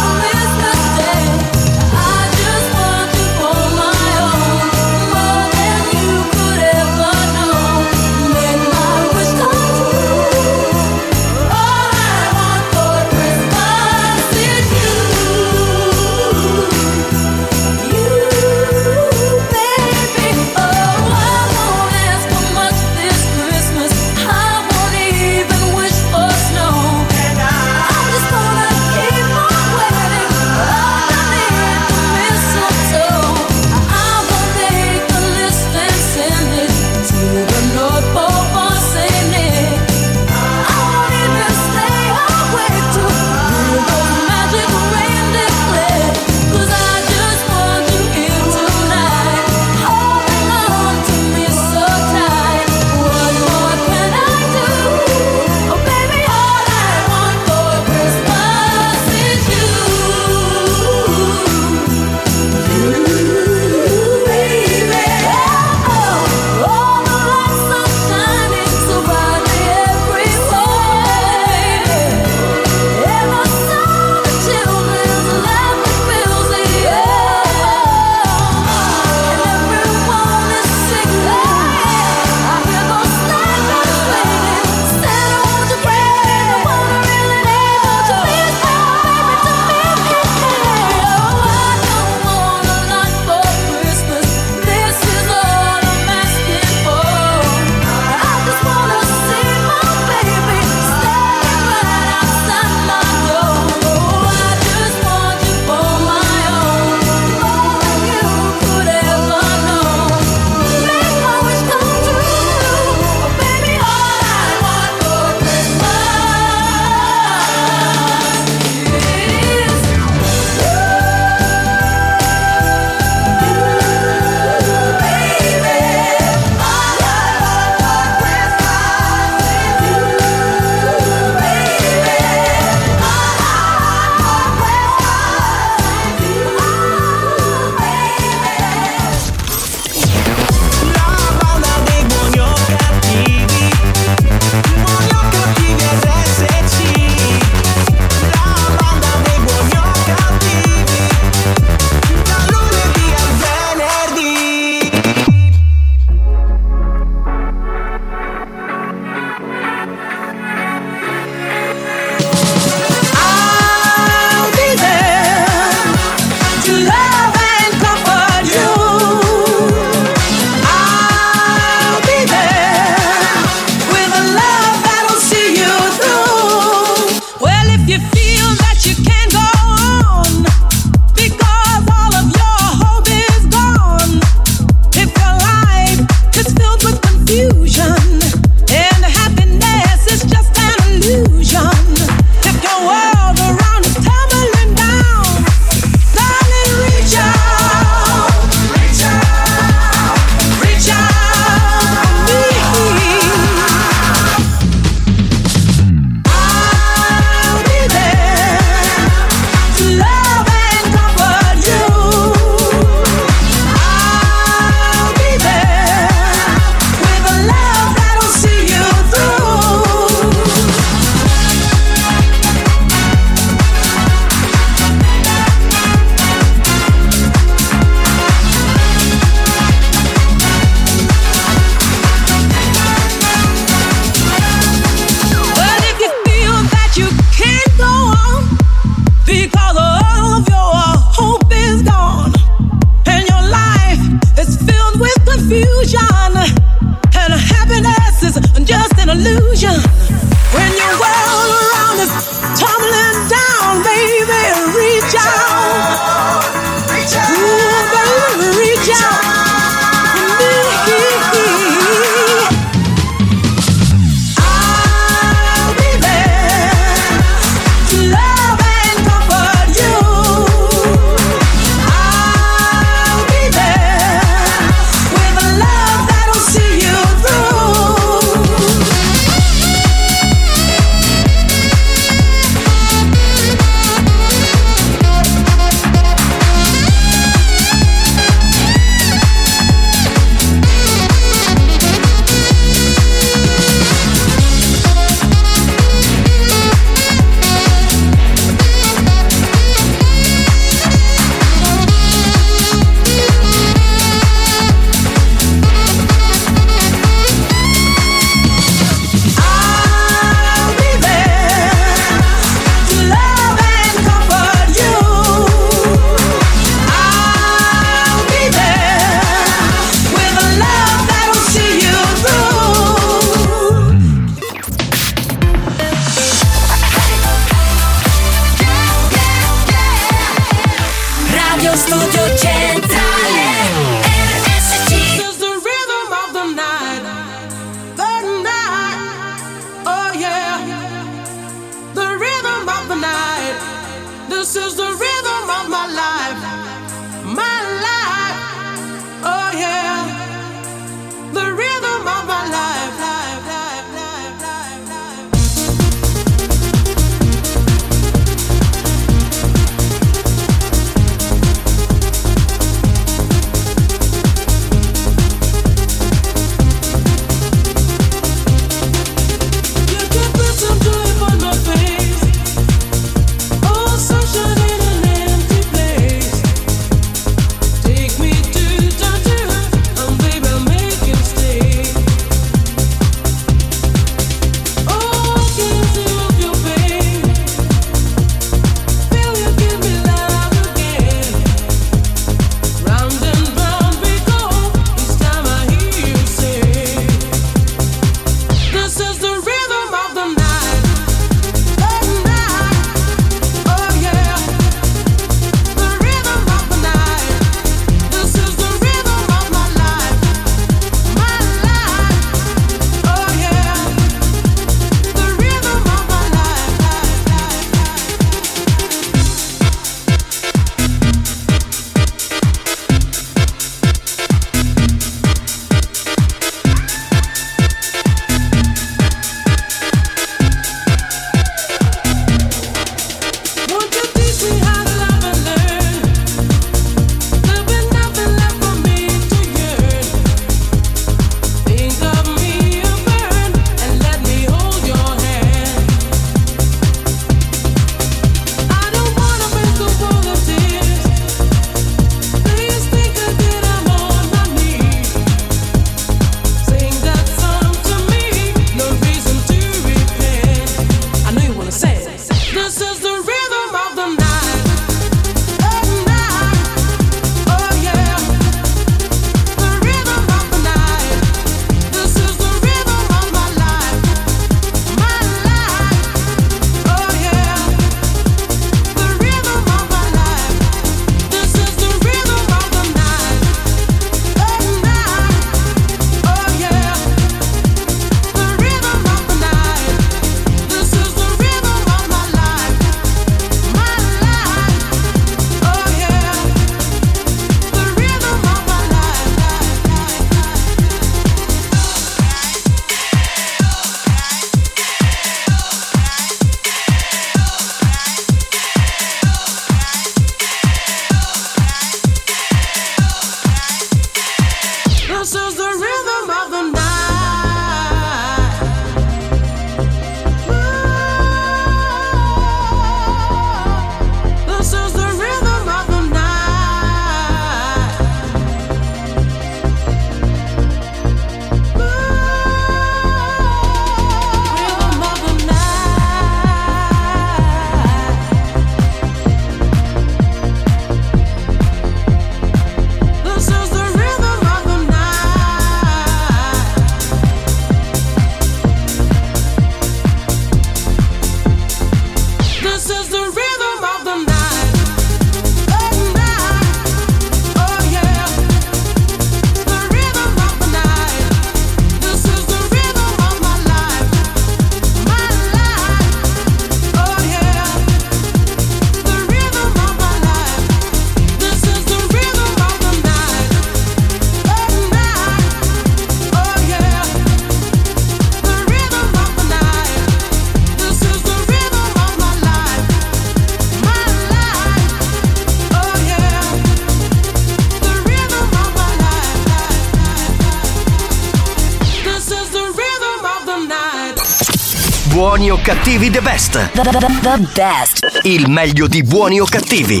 Cattivi the best. The, the, the- best. Il meglio di buoni o cattivi.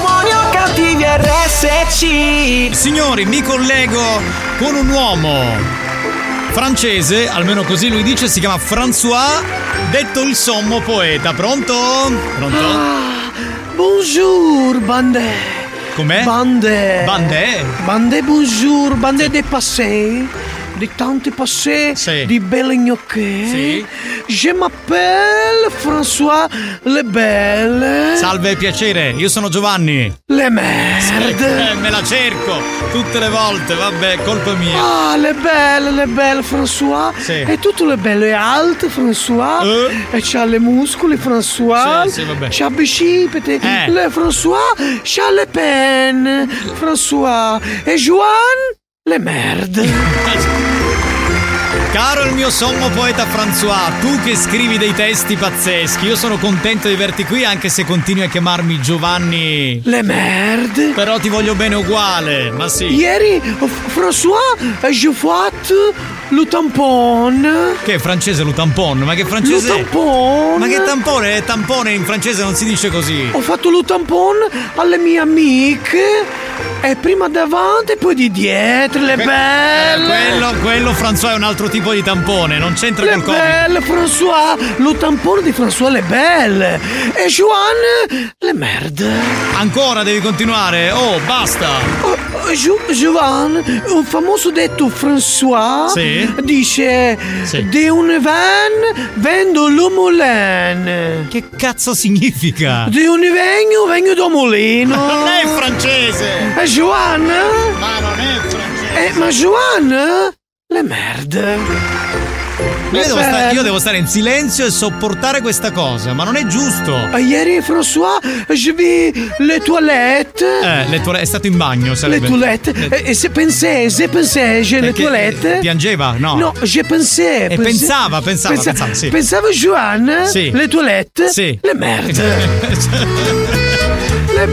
Buoni o cattivi RSC. Signori, mi collego con un uomo francese, almeno così lui dice, si chiama François, detto il sommo poeta. Pronto? Pronto? Bonjour, bande. Com'è? Bande. Bande? Bande, bonjour, bande des passés. Di tanti passés, di belle gnocche. Sì. Je m'appelle François Le Belle. Salve, piacere, io sono Giovanni. Le merde. Eh, me la cerco tutte le volte, vabbè, colpa mia. Ah, le belle, le belle, François. Sì. E tutte le belle è alte, François. E c'ha le muscoli, François. Sì, sì, vabbè. C'ha bicipite. Eh. Le François. C'ha le penne, François. E Joan, le merde. Caro il mio sommo poeta François, tu che scrivi dei testi pazzeschi, io sono contento di averti qui anche se continui a chiamarmi Giovanni. Le merde. Però ti voglio bene uguale, ma sì. Ieri, François, j'ai fatto le tampon. Che è francese lo tampon? Ma che francese? Lo tampon. Ma che tampone? È tampone in francese non si dice così. Ho fatto lo tampon alle mie amiche. E prima davanti e poi di dietro, le Que- belle. quello, quello François è un altro tipo di tampone, non c'entra Le col Covid. belle, François, lo tampone di François Le Belle. E Joan, le merde. Ancora devi continuare? Oh, basta. Oh, oh, Gio- Joan, un famoso detto François Sì? Dice Sì. De un van vendo lo moulin. Che cazzo significa? De un vegno vengo do molino. Non è francese! E Joan? Ma non è francese! Eh, ma Joan? Le merde. Io devo, stare, io devo stare in silenzio e sopportare questa cosa, ma non è giusto. Ieri, François, je vis le toilettes. Eh, le toilette- è stato in bagno, Le sarebbe. toilettes. E, se pensais, se pensais, j'ai le Perché, toilette. eh, Piangeva? No. No, je pensais. E pensava, pensava, pensa- pensava, sì. Pensava Joan? Sì. Le toilette? Sì. Le merde. le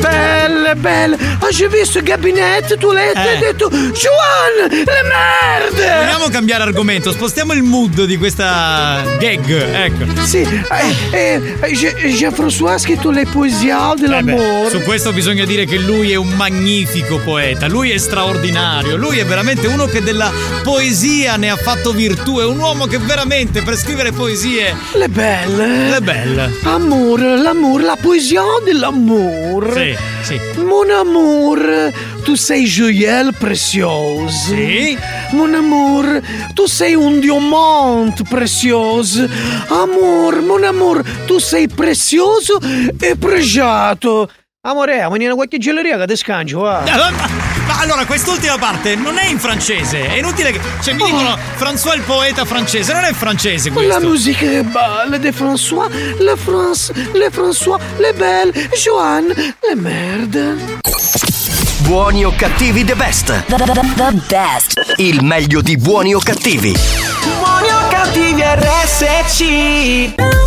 belle, belle. Ah, j'ai visto gabinetto, toilette Eh. e ho detto, Joan, le merde. Vogliamo cambiare argomento, spostiamo il mood di questa gag, ecco. Sì, eh, eh, eh, Je- Jean-François ha scritto le poesie Eh beh, dell'amore. su questo bisogna dire che lui è un magnifico poeta, lui è straordinario, lui è veramente uno che della poesia ne ha fatto virtù, è un uomo che veramente per scrivere poesie Le belle. è belle. Amore, l'amour, la poesia dell'amour. Sì, sì. Mon amour, tu sei joyelle précieuse. Sì. Mon amour, tu sei un diamante prezioso. Amor, mon amour, tu sei prezioso e pregiato. Amore, in qualche gelleria che ti scangio, va. Ma, allora, quest'ultima parte non è in francese, è inutile che. Cioè, mi dicono François il poeta francese, non è francese La questo. musica è bella de François, le France, le François, le belle, Joanne, le merde. Buoni o cattivi the best. The, the, the- the best. Il meglio di buoni o cattivi. Buoni o cattivi RSC.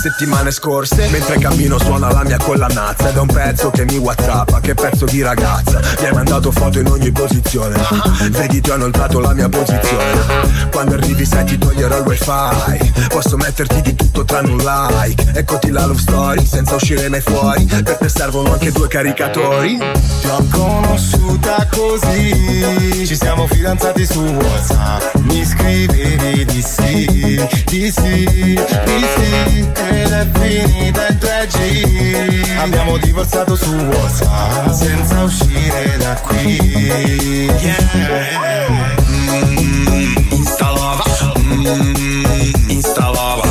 Settimane scorse Mentre cammino suona la mia collanazza Ed è un pezzo che mi whatsappa, che pezzo di ragazza. Mi hai mandato foto in ogni posizione Vedi ti ho inoltrato la mia posizione. Quando arrivi sai ti toglierò il wifi Posso metterti di tutto tranne un like. Eccoti la love story senza uscire mai fuori Per te servono anche due caricatori. Ti ho conosciuta così Ci siamo fidanzati su WhatsApp. Mi scrivevi di sì, di sì, di sì Ed è finita in 3G Abbiamo divorziato su WhatsApp. Senza uscire da qui. Yeah. Mm, Mm, Instalava. Mm, Instalava.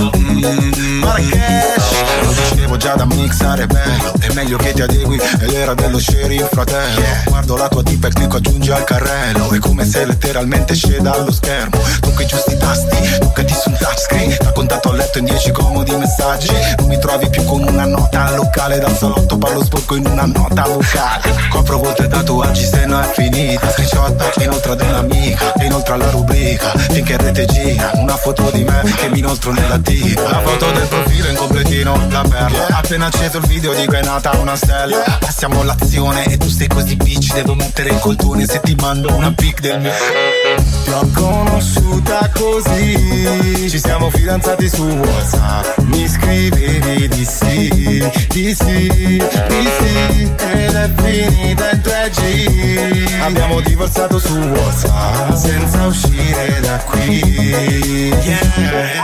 Mm, Marrakesh. Lo dicevo già da mixare bello È meglio che ti adegui È l'era dello sharing fratello. Guardo la tua tipa e clicco aggiungi al carrello. È come se letteralmente sceda allo schermo Tocca i giusti tasti Toccati su un touchscreen. Da contatto a letto in dieci comodi messaggi. Non mi trovi più con una nota al locale Dal salotto parlo sporco in una nota vocale. Copro volte tatuaggi se no è finita. Screenshot inoltre ad un'amica Inoltre alla rubrica Finché rete gira Una foto di me che mi inoltro nella diva La foto del profilo in completino La perla. Appena acceso il video dico è nata una stella. Passiamo all'azione e tu sei così bitch Devo mettere il coltone se ti mando una pic del mio Ti ho conosciuta così. Ci siamo fidanzati su Whatsapp. Mi scrivevi di sì, di sì, di sì. Ed è finita in 3G Abbiamo divorziato su Whatsapp Senza uscire da qui. Yeah.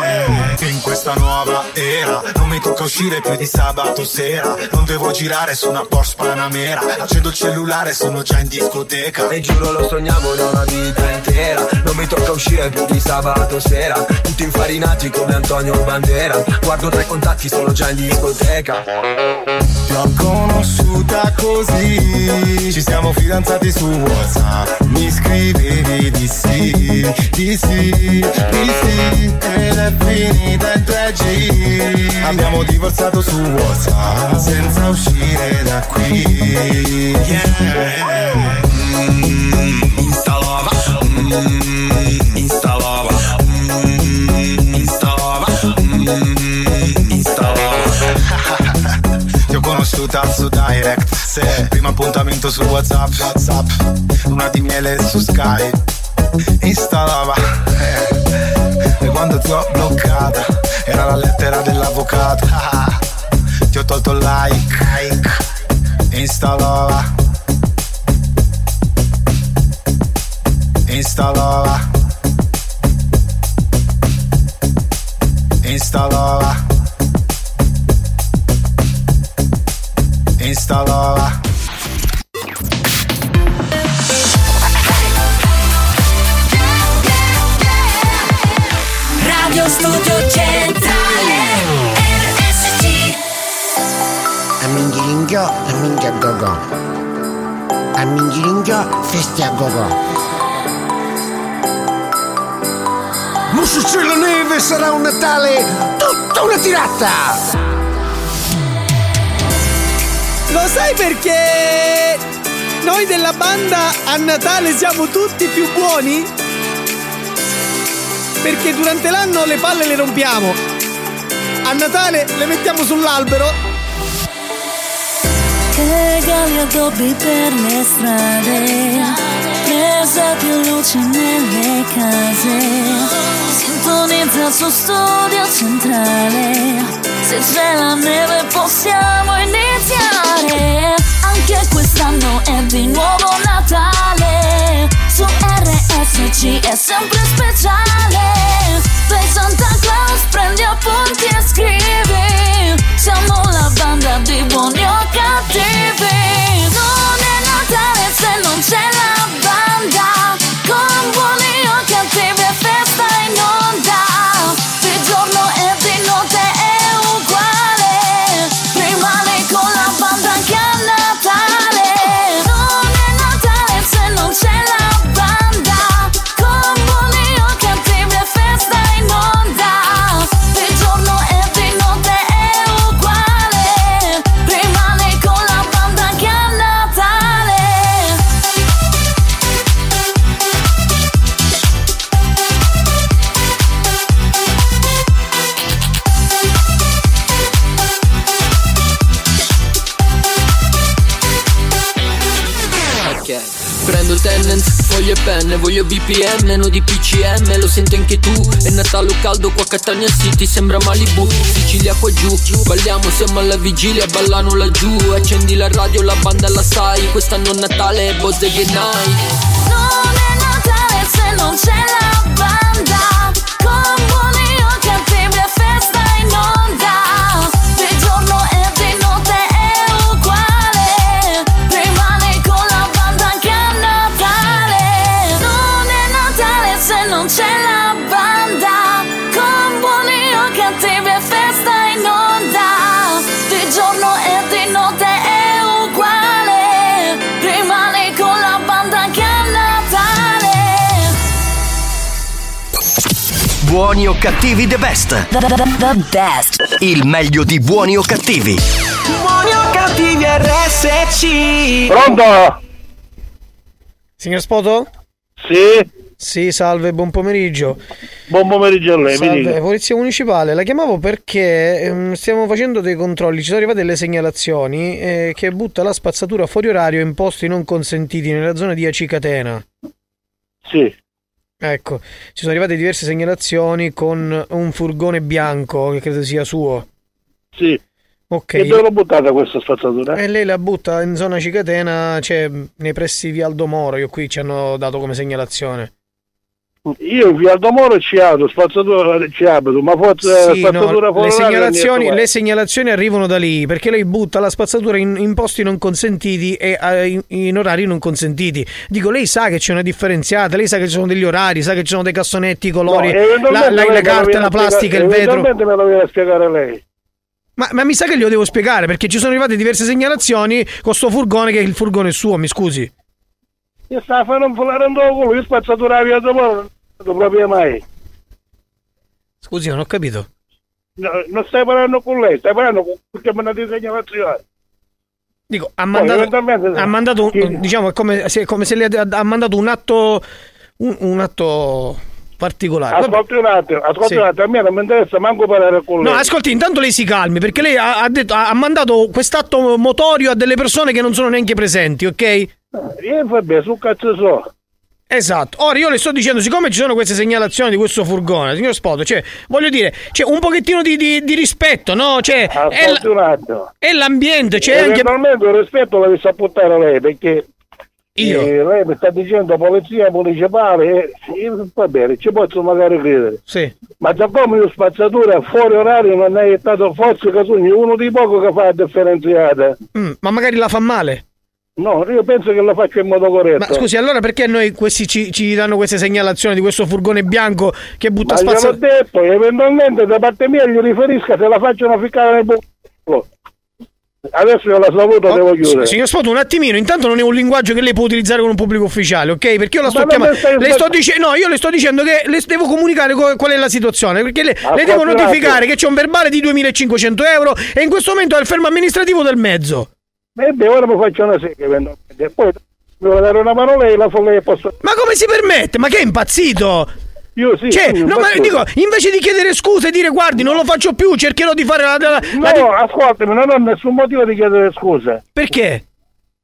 In questa nuova era Non mi tocca uscire più di sabato sera. Non devo girare su una Porsche Panamera. Accendo il cellulare sono già in discoteca. E giuro lo sognavo da una vita intera. Non mi tocca uscire più di sabato sera. Tutti infarinati come Antonio Bandera. Guardo tra i contatti sono già in discoteca. Ti ho conosciuta così. Ci siamo fidanzati su Whatsapp. Mi scrivevi di sì, sì, di sì Ed è finita in 3G Abbiamo divorziato su Whatsapp. Senza uscire da qui. Yeah. Mm, Instalava. Mm, Instalava. Mm, Instalava. Instalava. Ti ho conosciuta su direct. Sì. Primo appuntamento su Whatsapp. Whatsapp. Luna di miele su Sky Installava eh. E quando ti ho bloccata Era la lettera dell'avvocato Ti ho tolto like, like. Installava Installava Installava Installava Radio Studio Centrale RSC A minchilinghio, a minchia gogo. A minchilinghio, festi a gogo. Ma se c'è la neve sarà un Natale tutta una tirata! Lo sai perché noi della banda a Natale siamo tutti più buoni? Perché durante l'anno le palle le rompiamo. A Natale le mettiamo sull'albero. Che regali addobbi per le strade. Prese più luci nelle case. Sintonizza su studio centrale. Se c'è la neve possiamo iniziare. Anche quest'anno è di nuovo Natale Su RSC è sempre speciale. Per Santa Claus prendi appunti e scrivi. Siamo la banda di buoni o cattivi. Non è Natale se non c'è la banda. Con buoni o cattivi è festa in onda e penne, voglio BPM, no di PCM, lo senti anche tu. È Natale caldo qua a Catania City, sembra Malibu. Sicilia qua giù, balliamo, siamo alla vigilia, ballano laggiù. Accendi la radio, la banda la sai, quest'anno Natale è Bozze night. Non è Natale se non c'è la Buoni o cattivi the best. The, the, the best. Il meglio di buoni o cattivi. Buoni o cattivi RSC. Pronto? Signor Spoto? Sì. Sì, salve, buon pomeriggio. Buon pomeriggio a lei, mi Salve, dica. Polizia Municipale, la chiamavo perché ehm, stiamo facendo dei controlli, ci sono arrivate delle segnalazioni eh, che butta la spazzatura fuori orario in posti non consentiti nella zona di Acicatena. Sì. Ecco, ci sono arrivate diverse segnalazioni con un furgone bianco che credo sia suo. Sì. Ok. E dove l'ho buttata questa spazzatura? E lei la butta in zona Cicatena, cioè nei pressi di Aldo Moro, io qui ci hanno dato come segnalazione. Io in via Aldomoro ci abito, spazzatura ci abito, ma forse Sì, spazzatura no, le, segnalazioni, le segnalazioni arrivano da lì perché lei butta la spazzatura in, in posti non consentiti e eh, in, in orari non consentiti. Dico, lei sa che c'è una differenziata, lei sa che ci sono degli orari, sa che ci sono dei cassonetti, i colori, No, la, la- carte, viene la plastica, il vetro. Eventualmente me lo viene a spiegare lei. Ma, ma mi sa che glielo devo spiegare perché ci sono arrivate diverse segnalazioni con sto furgone che il furgone è suo, mi scusi. Io stavo a fare un fulare in culo, io spazzatura via non lo proprio mai. Scusi, non ho capito. No, non stai parlando con lei, stai parlando con perché mi hanno segnalazioni. Dico, ha mandato, ha mandato un- Sì. diciamo, è come se, come se le ha, ha mandato un atto, un, un atto particolare. Ascolti un attimo, ascolti Sì. un attimo, a me non mi interessa manco parlare con lei. No, ascolti, intanto lei si calmi perché lei ha, ha detto- ha- ha mandato quest'atto motorio a delle persone che non sono neanche presenti, ok? Io vabbè, su cazzo so. Esatto. Ora io le sto dicendo, siccome ci sono queste segnalazioni di questo furgone, signor Spoto, cioè, voglio dire, c'è un pochettino di, di- di rispetto, no? Cioè, è, l- è l'ambiente, c'è anche... Eventualmente il rispetto l'avevi saputare lei perché Io? eh, lei mi sta dicendo polizia municipale e io, va bene, ci posso magari credere. Sì. Ma già come io spazzatura fuori orario non è stato forse Casugno uno di poco che fa la differenziata. Mm, ma magari la fa male. No, io penso che lo faccio in modo corretto. Ma scusi, allora perché noi questi ci, ci danno queste segnalazioni di questo furgone bianco che butta Ma gliel'ho spazzatura? detto, eventualmente da parte mia gli riferisca se la facciano ficcare nel buco. Adesso io la saluto, devo chiudere. Signor Spoto, un attimino, intanto non è un linguaggio che lei può utilizzare con un pubblico ufficiale, ok? Perché io la sto Ma chiamando. Le sto no, io le sto dicendo che le devo comunicare co- qual è la situazione. Perché le, le devo notificare che c'è un verbale di 2500 euro e in questo momento è il fermo amministrativo del mezzo. E beh, ora mi faccio una sega eventualmente. E poi mi vuole dare una mano lei, la lei posso... Ma come si permette? Ma che è impazzito? Io sì, Cioè, sì, no, ma dico, invece di chiedere scuse e dire guardi, non lo faccio più, cercherò di fare la. la- la- No, ascoltami, non ho nessun motivo di chiedere scusa. Perché?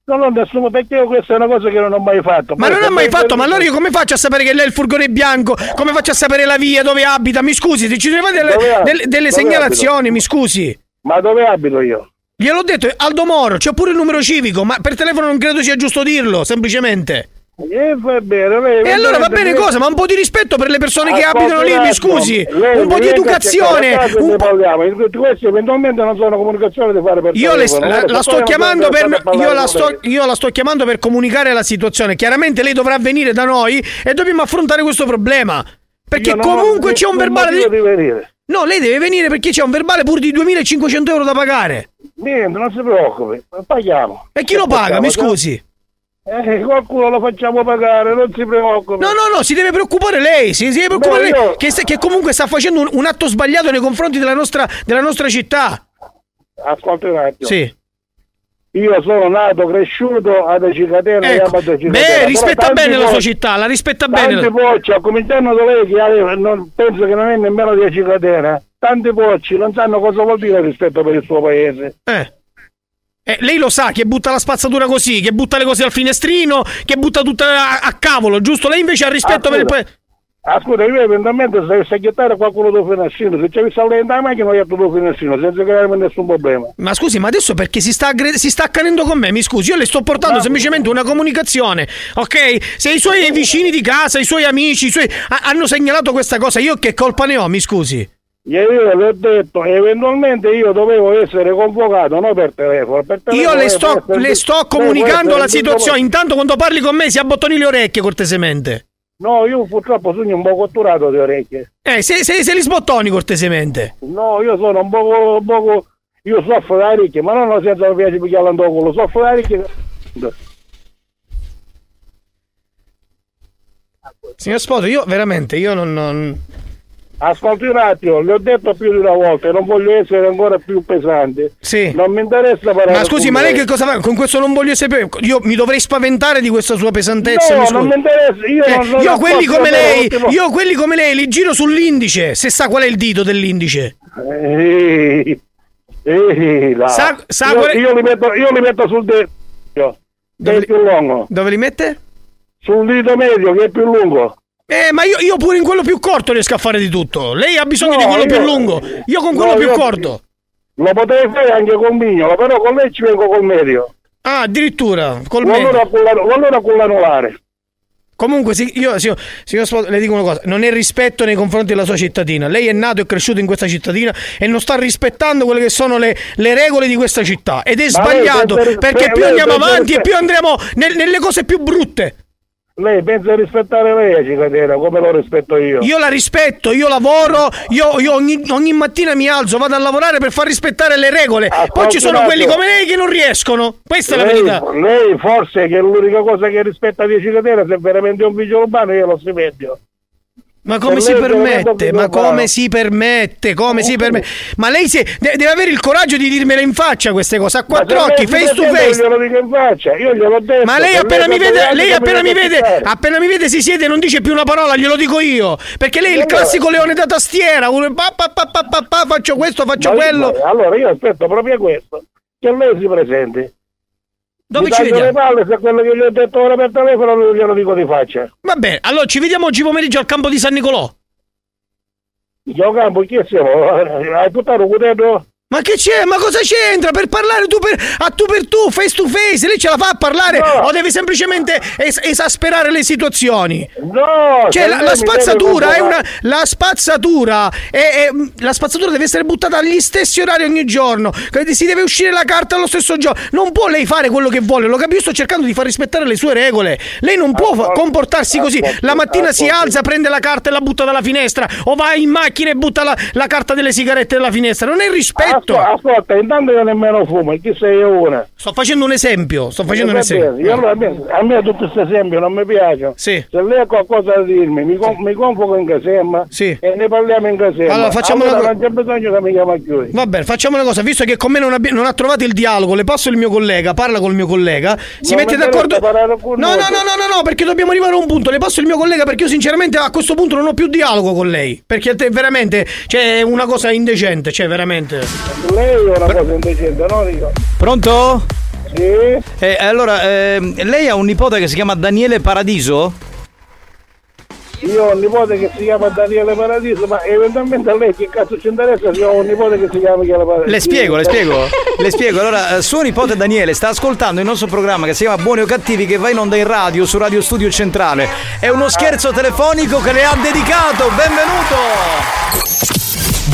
Non ho nessun motivo, perché io questa è una cosa che non ho mai fatto. Ma Poi non ho mai fatto, ma allora io come faccio a sapere che lei è il furgone bianco? Come faccio a sapere la via, dove abita? Mi scusi, se ci sono delle, delle- delle segnalazioni, mi scusi. Ma dove abito io? Gliel'ho detto, Aldo Moro, c'è pure il numero civico, ma per telefono non credo sia giusto dirlo, semplicemente. E va bene, lei E allora va bene cosa? Ma un po' di rispetto per le persone che Ascolti abitano lì, mi scusi. lei Un po' di educazione. un po'-. Queste eventualmente non sono comunicazioni da fare per Io le- telefono. la, la sto chiamando per, io la sto, io la sto chiamando per comunicare la situazione. Chiaramente lei dovrà venire da noi e dobbiamo affrontare questo problema. Perché non ho comunque c'è un verbale di... No, lei deve venire perché c'è un verbale pure di 2500 euro da pagare. Niente, non si preoccupi, paghiamo. E chi lo paga? Mi scusi. Eh, qualcuno lo facciamo pagare, non si preoccupi. No, no, no, si deve preoccupare lei, si, si deve preoccupare No, lei io- che, che comunque sta facendo un, un atto sbagliato nei confronti della nostra, della nostra città. Ascolta un attimo. Sì. Io sono nato, cresciuto ad Cicatena e Ecco. amo Cicatena. Beh, Però rispetta bene la sua città, la rispetta bene. Tanti pocci, a cominciando da lei che non, penso che non è nemmeno di Cicatena, tanti pocci non sanno cosa vuol dire rispetto per il suo paese. Eh. Eh, lei lo sa che butta la spazzatura così, che butta le cose al finestrino, che butta tutto a, a cavolo, giusto? Lei invece ha rispetto per il paese. Ascolta, io eventualmente se sai chiattare qualcuno del finestrino, se c'è lei in macchina, io il finestrino, senza crearmi nessun problema. Ma scusi, ma adesso perché si sta, aggre- si sta accanendo con me? Mi scusi, io le sto portando semplicemente una comunicazione, ok? Se i suoi vicini di casa, i suoi amici, i suoi... ha- hanno segnalato questa cosa, io che colpa ne ho, mi scusi? Io le ho detto, eventualmente io dovevo essere convocato, non per telefono. Per telefono Io le sto, le sto comunicando la situazione. Intanto quando parli con me si abbottoni le orecchie cortesemente. No, io purtroppo sono un po' catturato di orecchie. Eh, se, se, se li sbottoni cortesemente. No, io sono un poco, un poco io soffro da orecchie, ma non senza mi piace picchiare l'andocolo, soffro da orecchie. Signor Spoto, io veramente, io non... non... Ascolti un attimo, le ho detto più di una volta non voglio essere ancora più pesante. Sì. Non mi interessa parlare Ma scusi, ma lei lei. che cosa fa? Con questo non voglio sapere. Io mi dovrei spaventare di questa sua pesantezza. No, mi non mi interessa, io Eh, non- non io quelli come lei, io quelli come lei li giro sull'indice. Se sa qual è il dito dell'indice. Ehi, ehi. Sa- sa io, qual è- io li metto, io li metto sul dito. Che è più lungo. Dove li mette? Sul dito medio che è più lungo. Eh, ma io, io pure in quello più corto riesco a fare di tutto. Lei ha bisogno No, di quello io- più lungo. Io con quello No, più io- corto. Lo potrei fare anche con mignolo, però con lei ci vengo col medio. Ah, addirittura col medio. allora con l'anulare. Comunque, sì, io signor, signor Spot, le dico una cosa: non è rispetto nei confronti della sua cittadina. Lei è nato e cresciuto in questa cittadina e non sta rispettando quelle che sono le, le regole di questa città. Ed è Ma lei sbagliato pensa- perché lei più andiamo pensa- avanti e più andremo nel- nelle cose più brutte. Lei pensa di rispettare lei la cittadina come lo rispetto io. Io la rispetto, io lavoro, io, io ogni, ogni mattina mi alzo, vado a lavorare per far rispettare le regole. Poi ci sono quelli come lei che non riescono. Questa è la lei, verità. lei forse che è l'unica cosa che rispetta di cittadina se è veramente un vigile urbano io lo stipendio. Ma come Per si permette? Ma come si permette? Come si permette? Ma lei si- de- deve avere il coraggio di dirmelo in faccia queste cose, a quattro se occhi, face to face. Io glielo dico in faccia, io gliel'ho detto. Ma lei se appena mi vede, lei appena mi vede, appena mi vede si siede e non dice più una parola, glielo dico io. Perché lei è il classico leone da tastiera, uno pa, pa, pa, pa, faccio questo, faccio quello. allora io aspetto proprio questo, che lei si presenti. Dove ci taglio le vediamo? palle se quello che gli ho detto ora per telefono glielo dico di faccia. Va bene, allora ci vediamo oggi pomeriggio al campo di San Nicolò. Io campo, chi siamo? Hai buttato un cutello? Ma che c'è? Ma cosa c'entra? Per parlare tu per, a tu per tu, face to face, lei ce la fa a parlare No. o deve semplicemente es- esasperare le situazioni? No! Cioè la, la spazzatura una. La spazzatura è, è- la spazzatura deve essere buttata agli stessi orari ogni giorno. Si deve uscire la carta allo stesso giorno. Non può lei fare quello che vuole. Lo capisco, sto cercando di far rispettare le sue regole. Lei non può fa- comportarsi così. La mattina si alza, prende la carta e la butta dalla finestra. O va in macchina e butta la, la carta delle sigarette dalla finestra. Non è rispetto. Ascolta, ascolta, intanto io nemmeno fumo, chi sei una? Sto facendo un esempio. Sto facendo un esempio. io allora a me, a me tutti questi esempi non mi piacciono. Sì. Se lei ha qualcosa da dirmi, mi, con- mi convoco in casemma Sì. e ne parliamo in casemma. Allora, facciamo allora una co- non c'è bisogno che mi chiama a chiudere. Va bene, facciamo una cosa, visto che con me non, abbi- non ha trovato il dialogo, le passo il mio collega, parla col mio collega, si Non mette d'accordo. No, no, no, no, no, no, perché dobbiamo arrivare a un punto. Le passo il mio collega perché io sinceramente a questo punto non ho più dialogo con lei. Perché veramente c'è una cosa indecente, cioè veramente. Lei è una cosa indecente, no? Dico. Pronto? Sì. Eh, allora, ehm, lei ha un nipote che si chiama Daniele Paradiso? Io ho un nipote che si chiama Daniele Paradiso, ma eventualmente a lei che cazzo ci interessa se ho un nipote che si chiama Michele Paradiso? Le spiego, le spiego, le spiego. Allora, eh, suo nipote Daniele sta ascoltando il nostro programma che si chiama Buoni o Cattivi che va in onda in radio su Radio Studio Centrale. È uno scherzo telefonico che le ha dedicato. Benvenuto!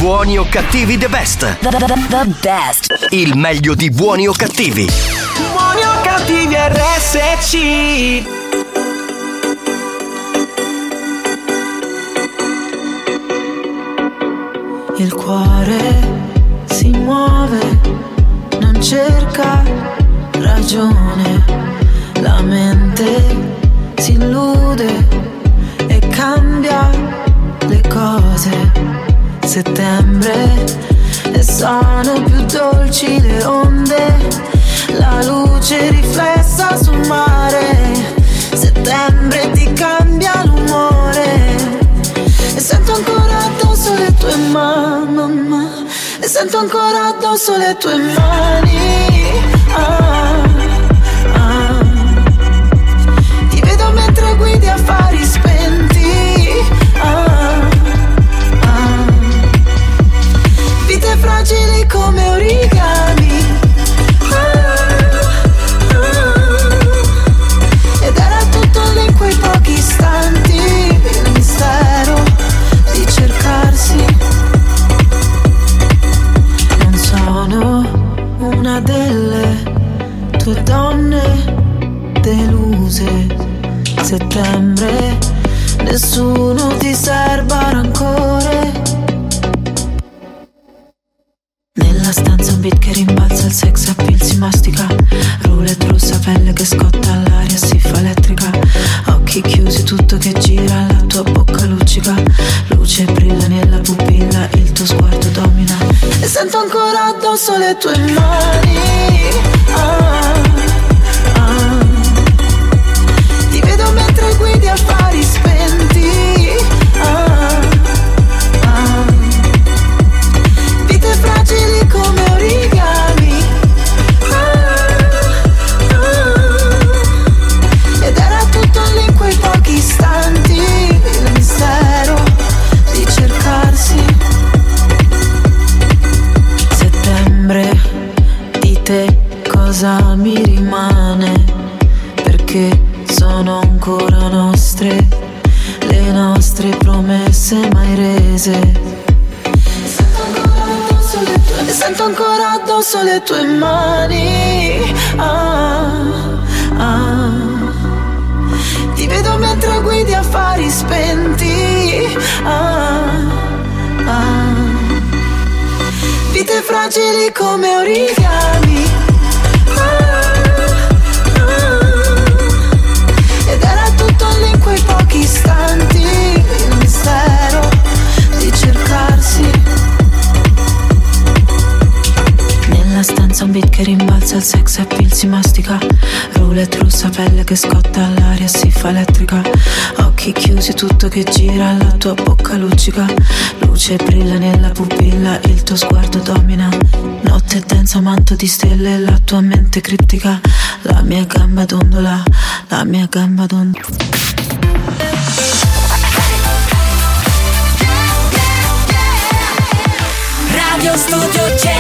Buoni o cattivi the best. The best. Il meglio di buoni o cattivi. Buoni o cattivi RSC Il cuore si muove, non cerca ragione, la mente si illude e cambia le cose settembre e sono più dolci le onde, la luce riflessa sul mare, settembre ti cambia l'umore e sento ancora addosso le tue mani, mamma, e sento ancora addosso le tue mani. Ah. ah. Ti vedo mentre guidi a fare spazio. come un tú el nombre. tutto che gira, la tua bocca luccica, luce brilla nella pupilla, il tuo sguardo domina. Notte densa, manto di stelle, la tua mente critica, la mia gamba dondola, la mia gamba dondola. Radio Studio J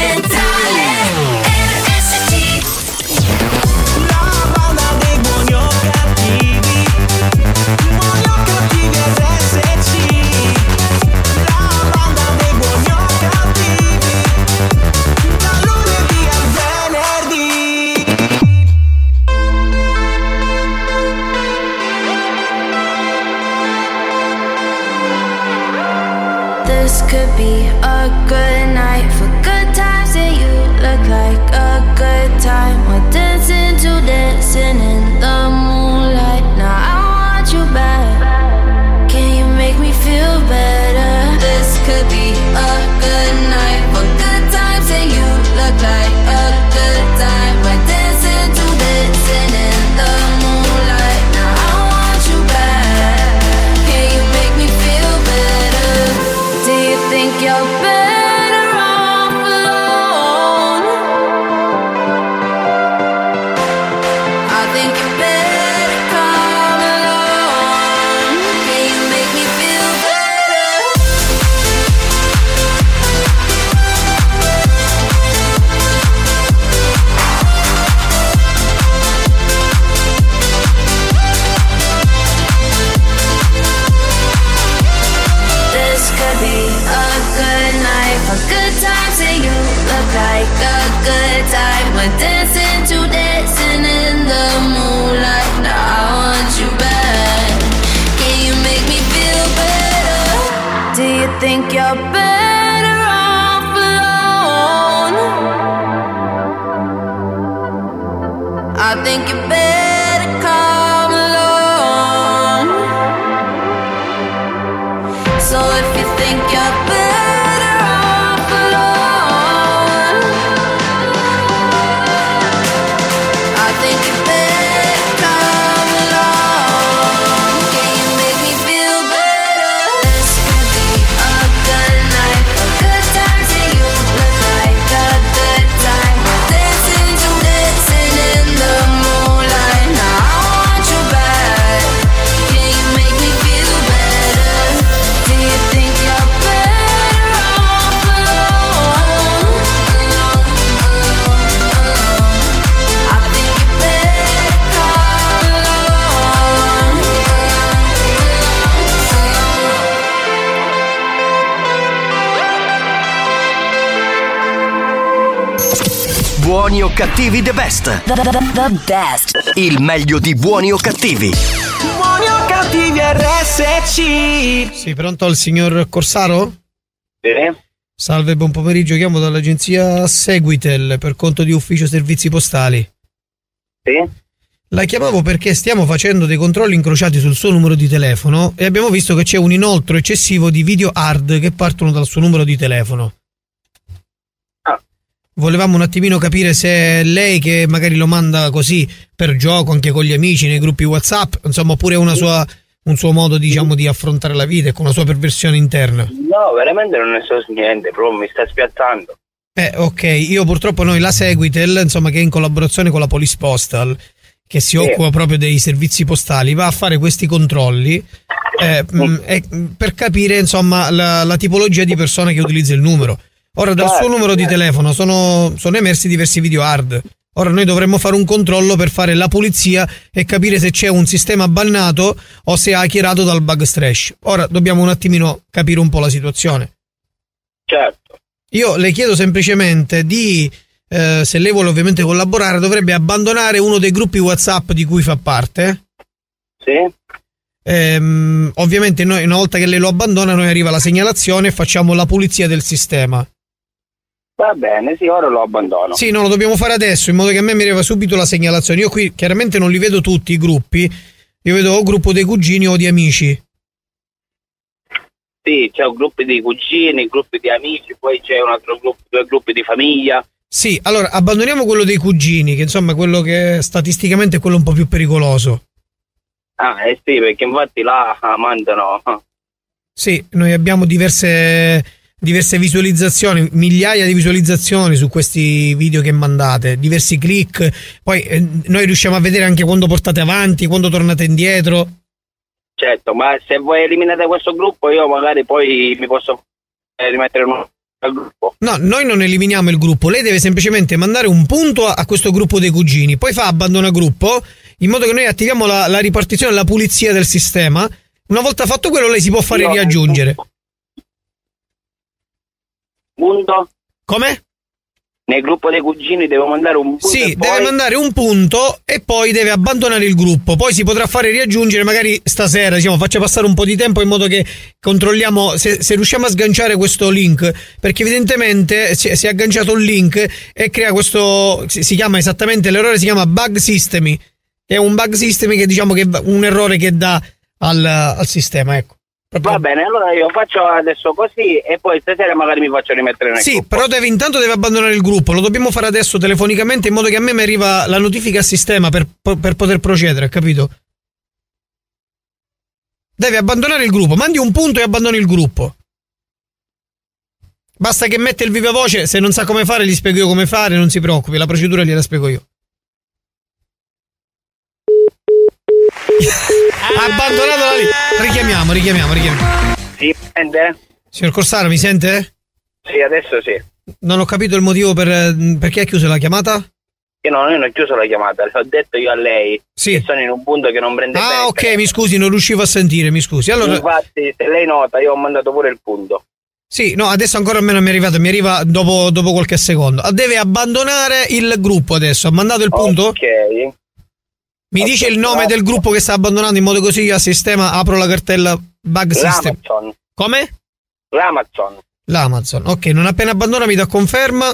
best. The, the, the best. Il meglio di buoni o cattivi. Buoni o cattivi RSC. Sì, pronto il signor Corsaro? Sì. Salve, buon pomeriggio. Chiamo dall'agenzia Seguitel per conto di ufficio servizi postali. Sì. La chiamavo perché stiamo facendo dei controlli incrociati sul suo numero di telefono e abbiamo visto che c'è un inoltro eccessivo di video hard che partono dal suo numero di telefono. Volevamo un attimino capire se è lei che magari lo manda così per gioco, anche con gli amici, nei gruppi WhatsApp, insomma, oppure è una sua, un suo modo, diciamo, di affrontare la vita e con una sua perversione interna. No, veramente non ne so niente, proprio mi sta spiazzando. Eh, ok, io purtroppo noi la Seguitel, insomma, che è in collaborazione con la Police Postal, che si occupa proprio dei servizi postali, va a fare questi controlli eh, mh, e- mh, per capire, insomma, la, la tipologia di persona che utilizza il numero. Ora, dal suo numero di telefono sono, sono emersi diversi video hard. Ora noi dovremmo fare un controllo per fare la pulizia e capire se c'è un sistema bannato o se è hackerato dal bug strash. Ora dobbiamo un attimino capire un po' la situazione. Certo. Io le chiedo semplicemente di, eh, se lei vuole ovviamente collaborare, dovrebbe abbandonare uno dei gruppi WhatsApp di cui fa parte. Sì. Ehm, ovviamente noi, una volta che lei lo abbandona, noi arriva la segnalazione e facciamo la pulizia del sistema. Va bene, sì, ora lo abbandono. Sì, no, lo dobbiamo fare adesso, in modo che a me mi arriva subito la segnalazione. Io qui chiaramente non li vedo tutti i gruppi, io vedo o gruppo dei cugini o di amici. Sì, c'è un gruppo di cugini, gruppi di amici, poi c'è un altro gruppo, due gruppi di famiglia. Sì, allora abbandoniamo quello dei cugini, che insomma è quello che statisticamente è quello un po' più pericoloso. Ah, eh sì, perché infatti là ah, mandano. ah. Sì, noi abbiamo diverse, diverse visualizzazioni, migliaia di visualizzazioni su questi video che mandate, diversi click. Poi eh, noi riusciamo a vedere anche quando portate avanti, quando tornate indietro. Certo, ma se voi eliminate questo gruppo io magari poi mi posso eh, rimettere un. No, noi non eliminiamo il gruppo, lei deve semplicemente mandare un punto a, a questo gruppo dei cugini, poi fa abbandona gruppo, in modo che noi attiviamo la, la ripartizione, la pulizia del sistema. Una volta fatto quello, lei si può fare Io- riaggiungere. Punto. Come? Nel gruppo dei cugini devo mandare un punto. Sì, e deve poi- mandare un punto e poi deve abbandonare il gruppo. Poi si potrà fare riaggiungere magari stasera, diciamo, faccia passare un po' di tempo in modo che controlliamo se, se riusciamo a sganciare questo link. Perché evidentemente si, si è agganciato un link e crea questo. Si, si chiama esattamente l'errore, si chiama bug system. È un bug system che diciamo che è un errore che dà al, al sistema, ecco. Va bene, allora io faccio adesso così e poi stasera magari mi faccio rimettere nel Sì, gruppo. però deve, intanto deve abbandonare il gruppo, lo dobbiamo fare adesso telefonicamente in modo che a me mi arriva la notifica al sistema per, per poter procedere, capito? Deve abbandonare il gruppo, mandi un punto e abbandoni il gruppo. Basta che mette il viva voce, se non sa come fare gli spiego io come fare, non si preoccupi, la procedura gliela spiego io. Abbandonato la lì. Richiamiamo, richiamiamo, richiamiamo. Sì, sente? Signor Corsaro, mi sente? Sì, adesso sì. Non ho capito il motivo per, perché ha chiuso la chiamata? Io no, io non ho chiuso la chiamata, l'ho detto io a lei. Sì. Che sono in un punto che non prende bene. Ah, ok, mi scusi, non riuscivo a sentire, mi scusi. Allora, Infatti, se lei nota, io ho mandato pure il punto. sì, no, adesso ancora a me non mi è arrivato, mi arriva dopo, dopo qualche secondo. Ah, Deve abbandonare il gruppo adesso. Ha mandato il punto? Ok. Mi dice il nome del gruppo che sta abbandonando in modo così io al sistema apro la cartella bug system. L'Amazon. Come? L'Amazon. L'Amazon. Ok, non appena abbandona mi dà conferma.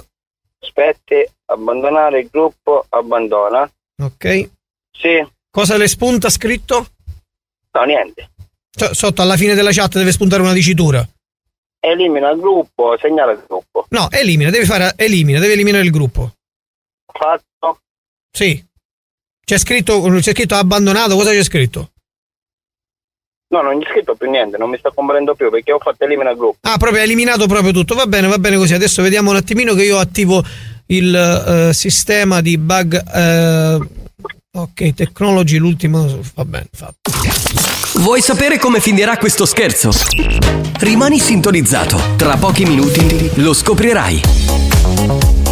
Aspetti, abbandonare il gruppo, abbandona. Ok. Sì. Cosa le spunta scritto? No, niente. Cioè, sotto alla fine della chat deve spuntare una dicitura. Elimina il gruppo, segnala il gruppo. No, elimina, deve fare elimina, deve eliminare il gruppo. Fatto. Sì. C'è scritto, c'è scritto abbandonato, cosa c'è scritto? No, non c'è scritto più niente, non mi sto comprendendo più perché ho fatto elimina il gruppo. Ah, proprio ha eliminato proprio tutto. Va bene, va bene così. Adesso vediamo un attimino che io attivo il eh, sistema di bug. eh, ok, technology, l'ultimo. Va bene, fatto. Vuoi sapere come finirà questo scherzo? Rimani sintonizzato. Tra pochi minuti lo scoprirai.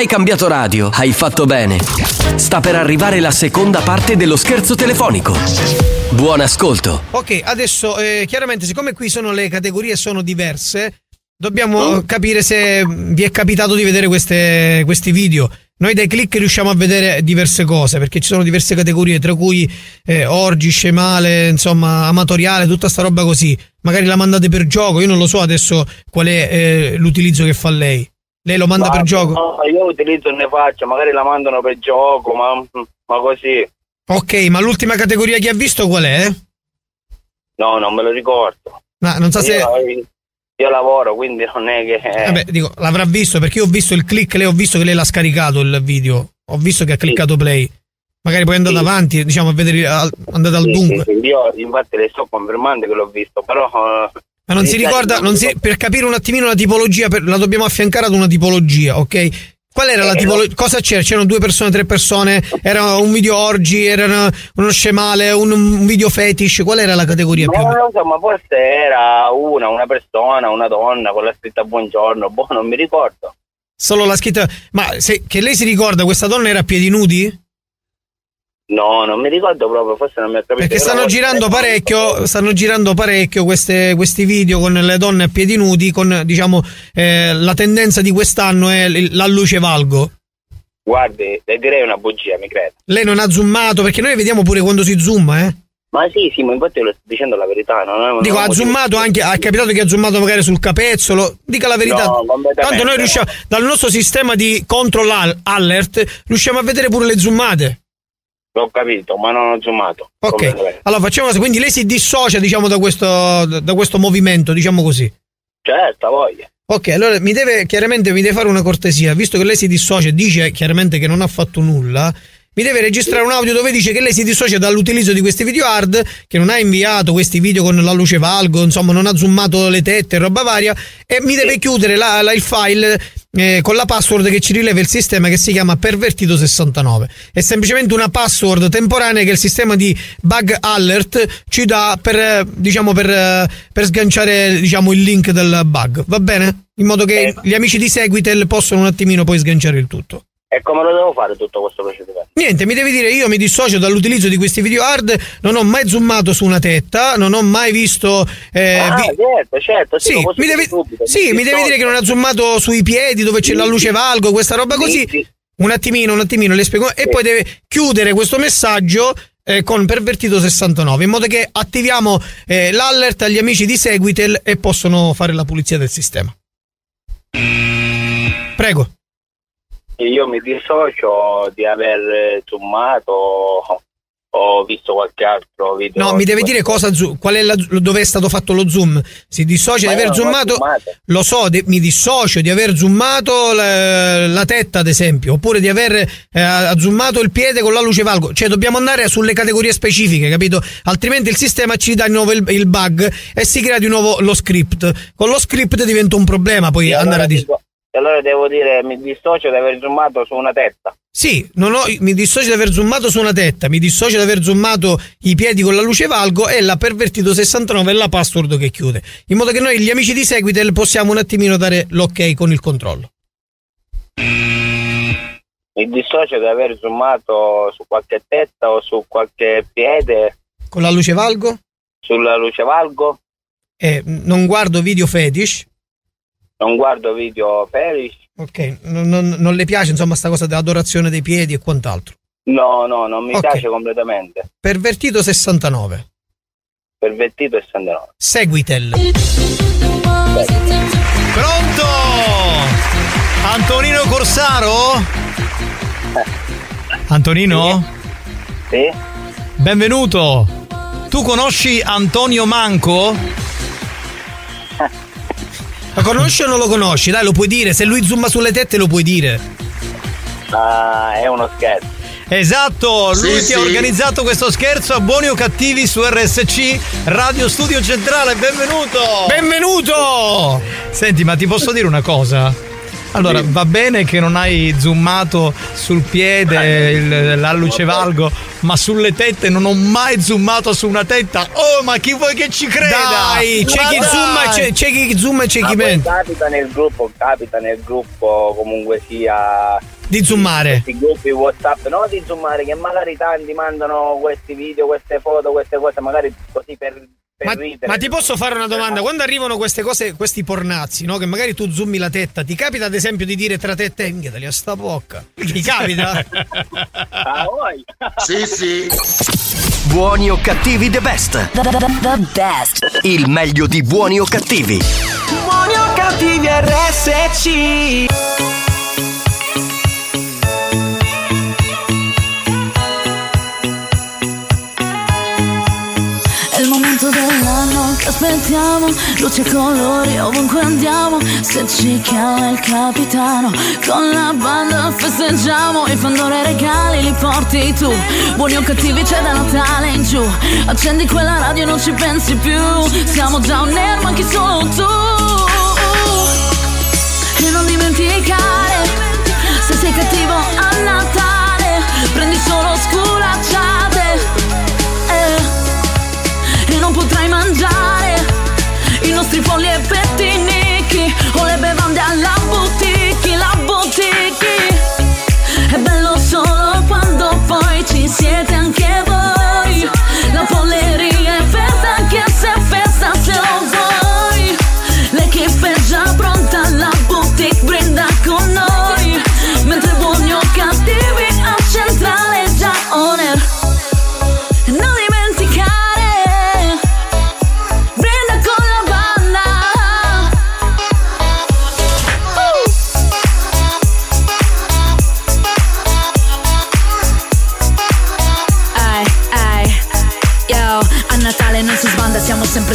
Hai cambiato radio, hai fatto bene. Sta per arrivare la seconda parte dello scherzo telefonico. Buon ascolto. Ok, adesso eh, chiaramente siccome qui sono le categorie sono diverse, dobbiamo eh, capire se vi è capitato di vedere queste- questi video. Noi dai click riusciamo a vedere diverse cose perché ci sono diverse categorie, tra cui eh, orgi, scemale, insomma, amatoriale, tutta sta roba così. Magari la mandate per gioco, io non lo so adesso qual è eh, l'utilizzo che fa lei. Lei lo manda Ma- per gioco? No, io utilizzo e ne faccio, magari la mandano per gioco, ma, ma così. Ok, ma l'ultima categoria che ha visto qual è? No, non me lo ricordo. Ma non so se. Io, io lavoro, quindi non è che. Vabbè, dico, l'avrà visto perché io ho visto il click, lei ho visto che lei l'ha scaricato il video. Ho visto che ha cliccato play. Magari poi è andato avanti, diciamo, a vedere andate al Sì, dunque. sì, sì, io infatti le sto confermando che l'ho visto, però. Ma non si sa ricorda, non si- per capire un attimino la tipologia, per- la dobbiamo affiancare ad una tipologia, ok? Qual era la Eh, tipologia? Cosa c'era? C'erano due persone, tre persone? Era un video orgi? Era uno scemale? Un, un video fetish? Qual era la categoria più? Non lo so, ma forse era una, una persona, una donna con la scritta buongiorno, boh, non mi ricordo. Solo la scritta. Ma se, che lei si ricorda, questa donna era a piedi nudi? No, non mi ricordo proprio, forse non mi ha capito. Perché stanno girando parecchio, stanno girando parecchio queste- questi video con le donne a piedi nudi, con diciamo eh, la tendenza di quest'anno è la luce valgo. Guardi, le direi una bugia, mi crede. Lei non ha zoomato, perché noi vediamo pure quando si zooma, eh. Ma sì, sì, ma infatti io le sto dicendo la verità. Non è, Dico, non ha zoomato anche, ha capitato che ha zoomato magari sul capezzolo. Dica la verità. No. Tanto noi riusciamo, dal nostro sistema di control al- alert, riusciamo a vedere pure le zoomate. L'ho capito, ma non ho zoomato. Ok, allora facciamo così. Quindi lei si dissocia, diciamo, da questo, da questo movimento, diciamo così. Certo, voglia. Ok, allora mi deve chiaramente mi deve fare una cortesia, visto che lei si dissocia e dice chiaramente che non ha fatto nulla. Mi deve registrare un audio dove dice che lei si dissocia dall'utilizzo di questi video hard, che non ha inviato questi video con la luce valgo, insomma, non ha zoomato le tette e roba varia, e mi deve chiudere la- la- il file eh, con la password che ci rileva il sistema che si chiama Pervertito69. È semplicemente una password temporanea che il sistema di bug alert ci dà per, eh, diciamo, per, eh, per sganciare diciamo, il link del bug. Va bene? In modo che gli amici di Seguitel possono un attimino poi sganciare il tutto. E come lo devo fare tutto questo procedimento? Niente, mi devi dire, io mi dissocio dall'utilizzo di questi video hard, non ho mai zoomato su una tetta, non ho mai visto... eh, ah, vi- certo, certo. Sì, Sì, mi devi, subito. sì, mi devi dire che non ha zoomato sui piedi dove c'è la luce valgo, questa roba così. Un attimino, un attimino, le spiego. E poi deve chiudere questo messaggio eh, con Pervertito 69, in modo che attiviamo eh, l'alert agli amici di Seguitel e possono fare la pulizia del sistema. Prego. Io mi dissocio di aver eh, zoomato o visto qualche altro video. No, mi deve dire cosa qual è la, dove è stato fatto lo zoom. Si dissocia Ma di aver ho zoomato. zoomato. Lo so, de- mi dissocio di aver zoomato la, la tetta, ad esempio, oppure di aver eh, zoomato il piede con la luce valgo. Cioè, dobbiamo andare sulle categorie specifiche, capito? Altrimenti il sistema ci dà di nuovo il, il bug e si crea di nuovo lo script. Con lo script diventa un problema poi E andare allora a dis- dico- e allora devo dire mi dissocio di aver zoomato su una testa. Sì, non ho- mi dissocio di aver zoomato su una tetta, mi dissocio di aver zoomato i piedi con la luce valgo e la pervertito 69 è la password che chiude. In modo che noi, gli amici di Seguitel, possiamo un attimino dare l'ok con il controllo. Mi dissocio di aver zoomato su qualche testa o su qualche piede, Con la luce valgo sulla luce valgo. e non guardo video fetish. Non guardo video perish. Ok, non, non- non le piace insomma sta cosa dell'adorazione dei piedi e quant'altro. No, no, non mi Ok. piace completamente. Pervertito 69. Pervertito e sanderò. Seguitel. Pronto? Antonino Corsaro? Antonino? Sì. Benvenuto. Tu conosci Antonio Manco? Lo conosci o non lo conosci? Dai, lo puoi dire. Se lui zooma sulle tette lo puoi dire. Ah, è uno scherzo. Esatto, lui Sì, ti ha sì. organizzato questo scherzo a buoni o cattivi su RSC Radio Studio Centrale, benvenuto! Benvenuto! Senti, ma ti posso dire una cosa? Allora, va bene che non hai zoomato sul piede il- l'alluce valgo, ma sulle tette non ho mai zoomato su una tetta. Oh, ma chi vuoi che ci creda? Dai, c'è Ma chi dai! zooma, c'è, c'è chi zooma e c'è Ma chi mente. capita nel gruppo, capita nel gruppo comunque sia Di zoomare. questi gruppi WhatsApp, no di zoomare che magari tanti mandano questi video, queste foto, queste cose, magari così per Ma, ma ti posso fare una domanda? Quando arrivano queste cose, questi pornazzi, no? Che magari tu zoomi la tetta, ti capita ad esempio di dire tra te e te, minchia, taglia sta bocca? Ti capita? Ah? Sì, sì. Buoni o cattivi the best. The, the- the best. Il meglio di buoni o cattivi. Buoni o cattivi RSC che aspettiamo Luci e colori ovunque andiamo. Se ci chiama il capitano Con la banda festeggiamo. I pandore regali li porti tu. Buoni o cattivi c'è da Natale in giù. Accendi quella radio e non ci pensi più. Siamo già un ma chi solo tu. E non dimenticare Se sei cattivo i nostri folli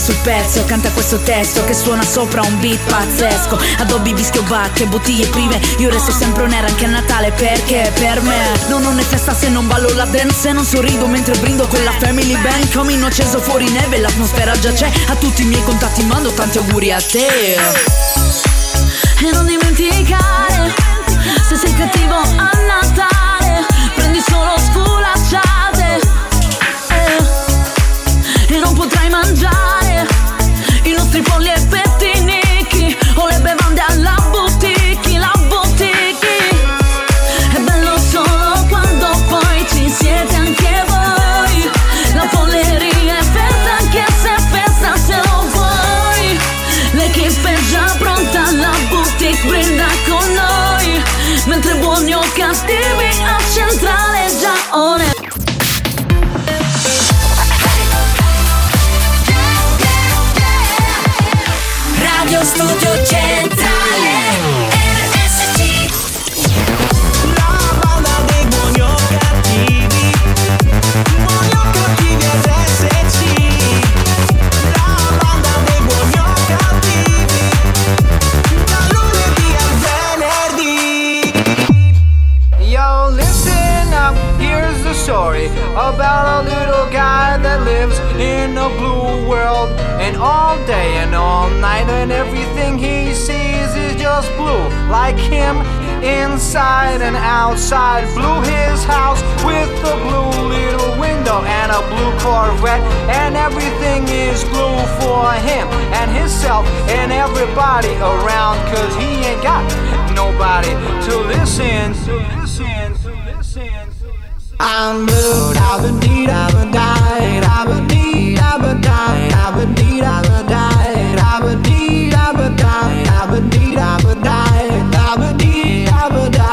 sul pezzo. Canta questo testo che suona sopra un beat pazzesco. Adobi, vischio, bacche, bottiglie prive. Io resto sempre un era anche a Natale perché per me no, non è festa se non ballo la dance. Se non sorrido mentre brindo con la family band. Comino acceso fuori neve, l'atmosfera già c'è. A tutti i miei contatti mando tanti auguri a te. E non dimenticare, se sei cattivo a Natale, prendi solo sculacciate. Eh, e non potrai mangiare i nostri polli up, here's the story about a little guy that lives in a blue world. And all day and all night, and everything he sees is just blue. Like him, inside and outside. Blue his house with a blue little window and a blue Corvette. And everything is blue for him and himself and everybody around. Cause he ain't got nobody to listen. To. I'm blue, I've been deed, I've been died, I've been deed, I've been died, I've been deed, I've been I've been I've I've I've I've I've.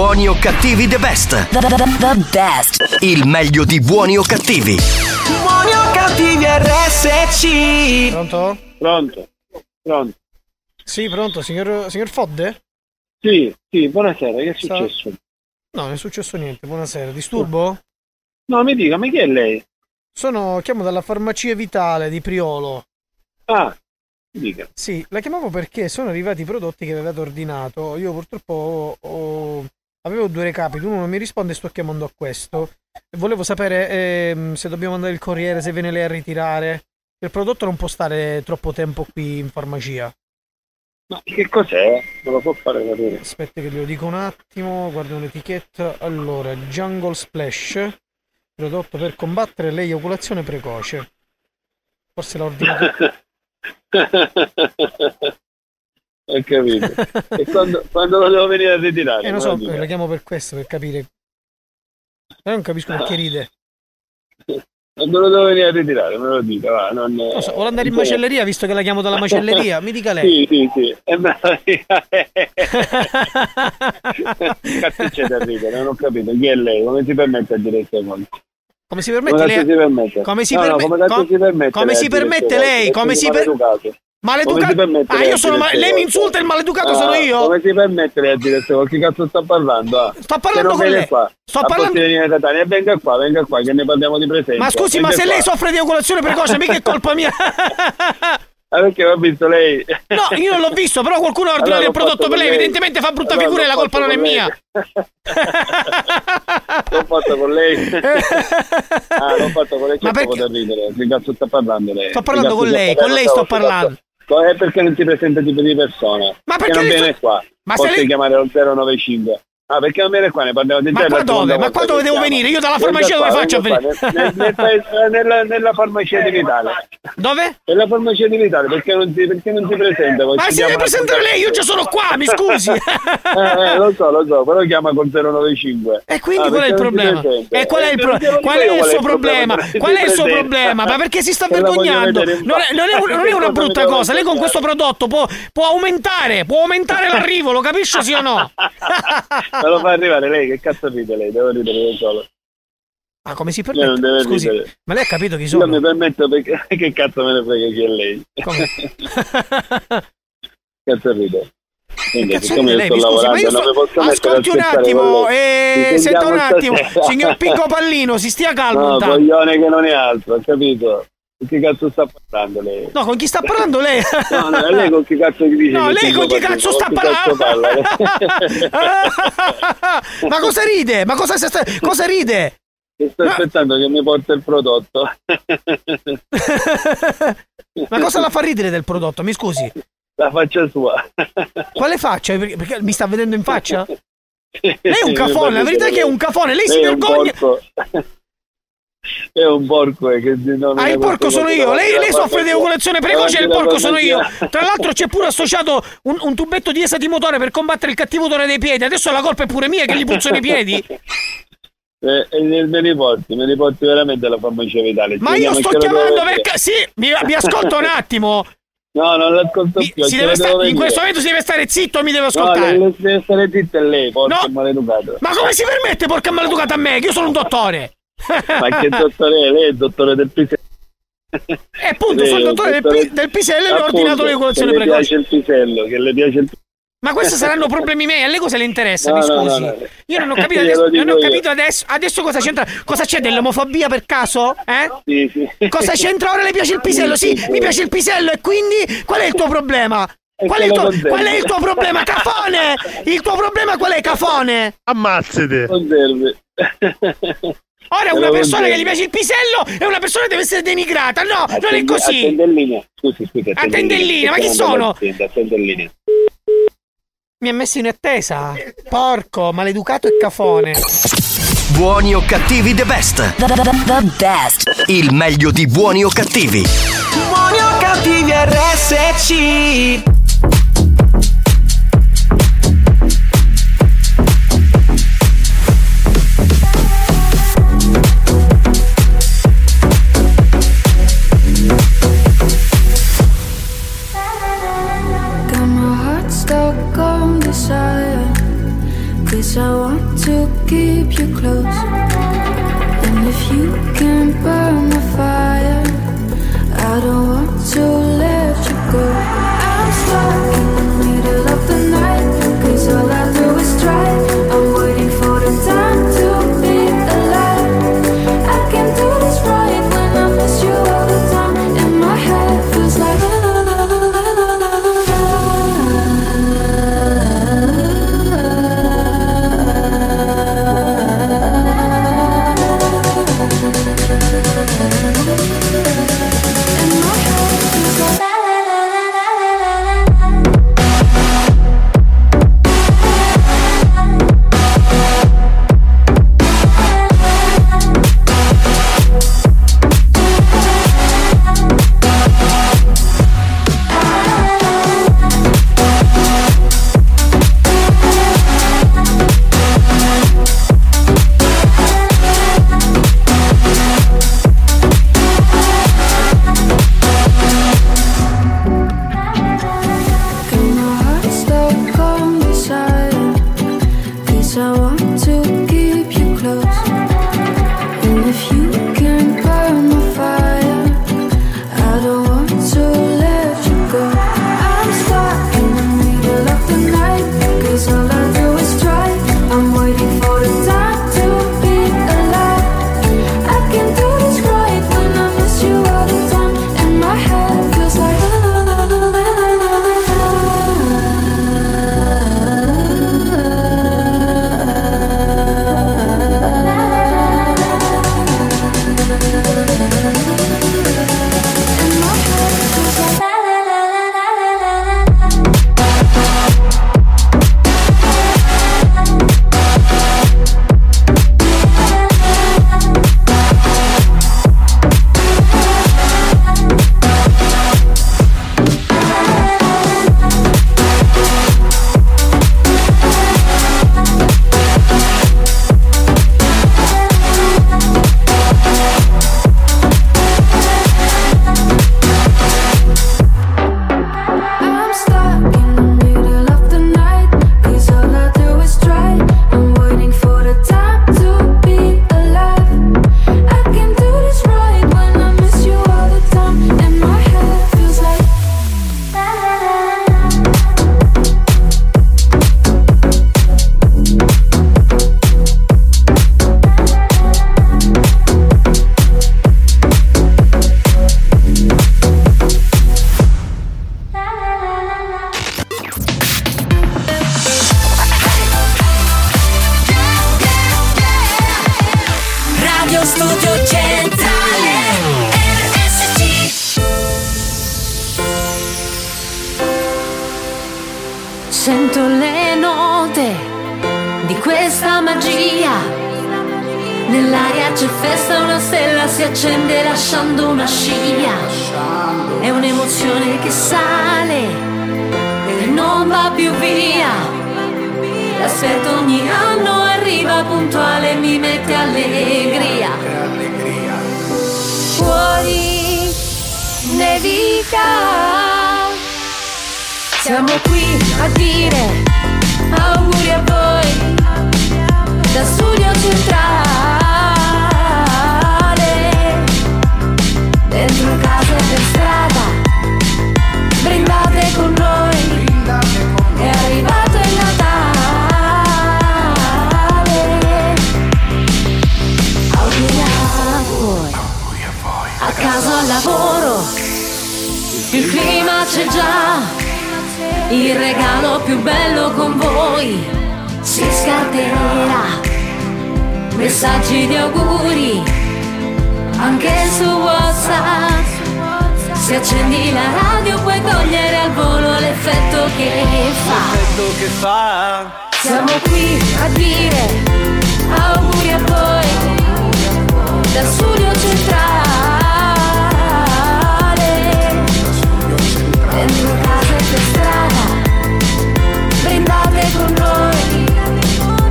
Buoni o cattivi the best. The, the, the best. Il meglio di buoni o cattivi. Buoni o cattivi RSC. Pronto? Pronto? Pronto? Sì, pronto, signor, signor Fodde? Sì, sì, buonasera, che è successo? No, non è successo niente, buonasera. Disturbo? No, mi dica, ma chi è lei? Sono, chiamo dalla farmacia vitale di Priolo. Ah, mi dica. Sì, la chiamavo perché sono arrivati i prodotti che avevate ordinato. Io purtroppo ho- ho- avevo due recapiti, uno non mi risponde e sto chiamando a questo. Volevo sapere ehm, se dobbiamo mandare il corriere, se viene lei a ritirare. Il prodotto non può stare troppo tempo qui in farmacia. Ma che cos'è? Me lo può fare capire? Aspetta che glielo dico un attimo, guardo l'etichetta. Allora, Jungle Splash, prodotto per combattere l'eiaculazione precoce. Forse l'ha ordinato. Ho capito. e quando, quando lo devo venire a ritirare? Eh, so, lo dica. la chiamo per questo, per capire. Io non capisco perché ride. Quando lo devo venire a ritirare, me lo dica, va. Non, Non so, vuole andare in macelleria visto che la chiamo dalla macelleria? Mi dica lei. Sì, sì, sì. E me lo dica. Cazzo c'è da ridere, non ho capito. Chi è lei? Come si permette a dire queste cose? Come si permette Come lei? si permette? Come si No, no, perme- come com- si permette come lei si permette lei? Come si quindi per- maleducato. Ah, lei io sono ma- lei mi insulta e il maleducato Ah, sono io? Come si permette lei a dire queste cose? Che cazzo sta parlando? ah? Sto parlando Se con lei. Qua. Sto parlando- Catania, venga qua, venga qua, che ne parliamo di presenza. Ma scusi, ma Venga se lei qua. soffre di eiaculazione precoce, mica è colpa mia. Ah, perché ho visto lei? No, io non l'ho visto, però qualcuno ha ordinato Allora, il l'ho prodotto per lei. lei. Evidentemente fa brutta Allora, figura e la l'ho colpa non è mia. L'ho fatto con lei. ah, l'ho fatto con lei, Ma poco perché- ridere. Che cazzo sta parlando lei? Sto parlando con lei, sta con lei sto parlando. Co- È perché non si presenta tipo di persona. Ma Che perché non viene fa- qua. Ma Posso chiamare al 095. Ah, perché non viene qua? Ne parliamo di Ma qua dove? Ma qua dove devo chiama. venire? Io dalla farmacia dove faccio a qua, nel- nel- nel paese- nella, nella farmacia di Vitale. Dove? Nella farmacia di Vitale, perché non si, perché non si presenta? Ma si deve presentare lei, io già sono qua, mi scusi. Eh, eh, lo so, lo so, però chiama col 095. E quindi Ah, qual è il problema? E qual è il, pro- qual è il suo problema? Qual è il suo problema? Ma perché si sta vergognando? Non è, non è non è una brutta cosa. Lei con questo prodotto può, può aumentare, può aumentare l'arrivo, lo capisce sì o no? Me lo fa arrivare lei, che cazzo ride lei? Devo ridere da solo. Ma come si Lei non permette? deve Scusi, ridere. ma lei ha capito chi Io sono? mi permetto perché che cazzo me ne frega chi è lei? cazzo ride? Quindi, Cazzo siccome lei? sto scusi, lavorando non mi posso Ascolti un attimo, lei. eh, senta un attimo, stasera. signor Picco Pallino, si stia calmo No, intanto. coglione che non è altro, capito? Con chi cazzo sta parlando lei? No, con chi sta parlando lei? No, no, lei con chi cazzo gli dice? No, lei con chi Pallino? cazzo sta cazzo parlando? parla? Ma cosa ride? Ma cosa, sta- cosa ride? Sto aspettando che mi porta il prodotto. Ma cosa la fa ridere del prodotto? Mi scusi. La faccia sua. Quale faccia? Perché, perché mi sta vedendo in faccia? Lei è un cafone, la verità è che è un cafone, lei si è un vergogna. È un porco eh, che non Ah, il porco sono io. Lei, lei soffre di eoculazione precoce e il porco sono io. Tra l'altro c'è pure associato un, un tubetto di esattimotore per combattere il cattivo odore dei piedi. Adesso la colpa è pure mia che gli puzzano i piedi. Eh, e me li porti, me li porti veramente alla farmacia vitale. Ma io sto chiamando perché... Sì, mi, mi ascolta un attimo. No, non l'ascolto più. Deve lo sta- in questo momento si deve stare zitto mi deve No, ascoltare. deve, deve stare zitto e lei, porca No. maleducato. Ma come si permette, porca maleducata a me? Che io sono un dottore. Ma che dottore è? Lei è il dottore del pisello. E appunto, sono il dottore del, pi- del pisello e le ho ordinato l'eoculazione che le piace il pisello, che le piace il Ma questi saranno problemi miei, a lei cosa le interessa? No, mi scusi. no, no. Io non ho capito, adesso, non ho capito adesso, adesso cosa c'entra. Cosa c'è dell'omofobia per caso? Eh? Sì, sì. Cosa c'entra ora? Le piace il pisello? Sì, mi piace il pisello e quindi qual è il tuo problema? Qual è, tuo, qual è il tuo problema? Cafone! Il tuo problema qual è, cafone? Ammazzate. Ora una persona che gli piace il pisello è una persona che deve essere denigrata. No, non è così. Attende in linea. Scusi, scusi. Attende in linea, ma chi sono? in linea. Mi ha messo in attesa. Porco, maleducato e cafone. Buoni o cattivi the best. The best. Il meglio di buoni o cattivi. Buoni o cattivi RSC Cause I want to keep you close. And if you can burn the fire, I don't Siamo qui a dire auguri a voi da studio centrale, dentro casa e per strada, brindate con noi, è arrivato il Natale. Auguri a voi, a casa al lavoro, il clima c'è già. Il regalo più bello con voi si scarterà. Messaggi di auguri anche su WhatsApp. Se accendi la radio puoi cogliere al volo l'effetto che fa. Siamo qui a dire auguri a voi da studio centrale. Con noi,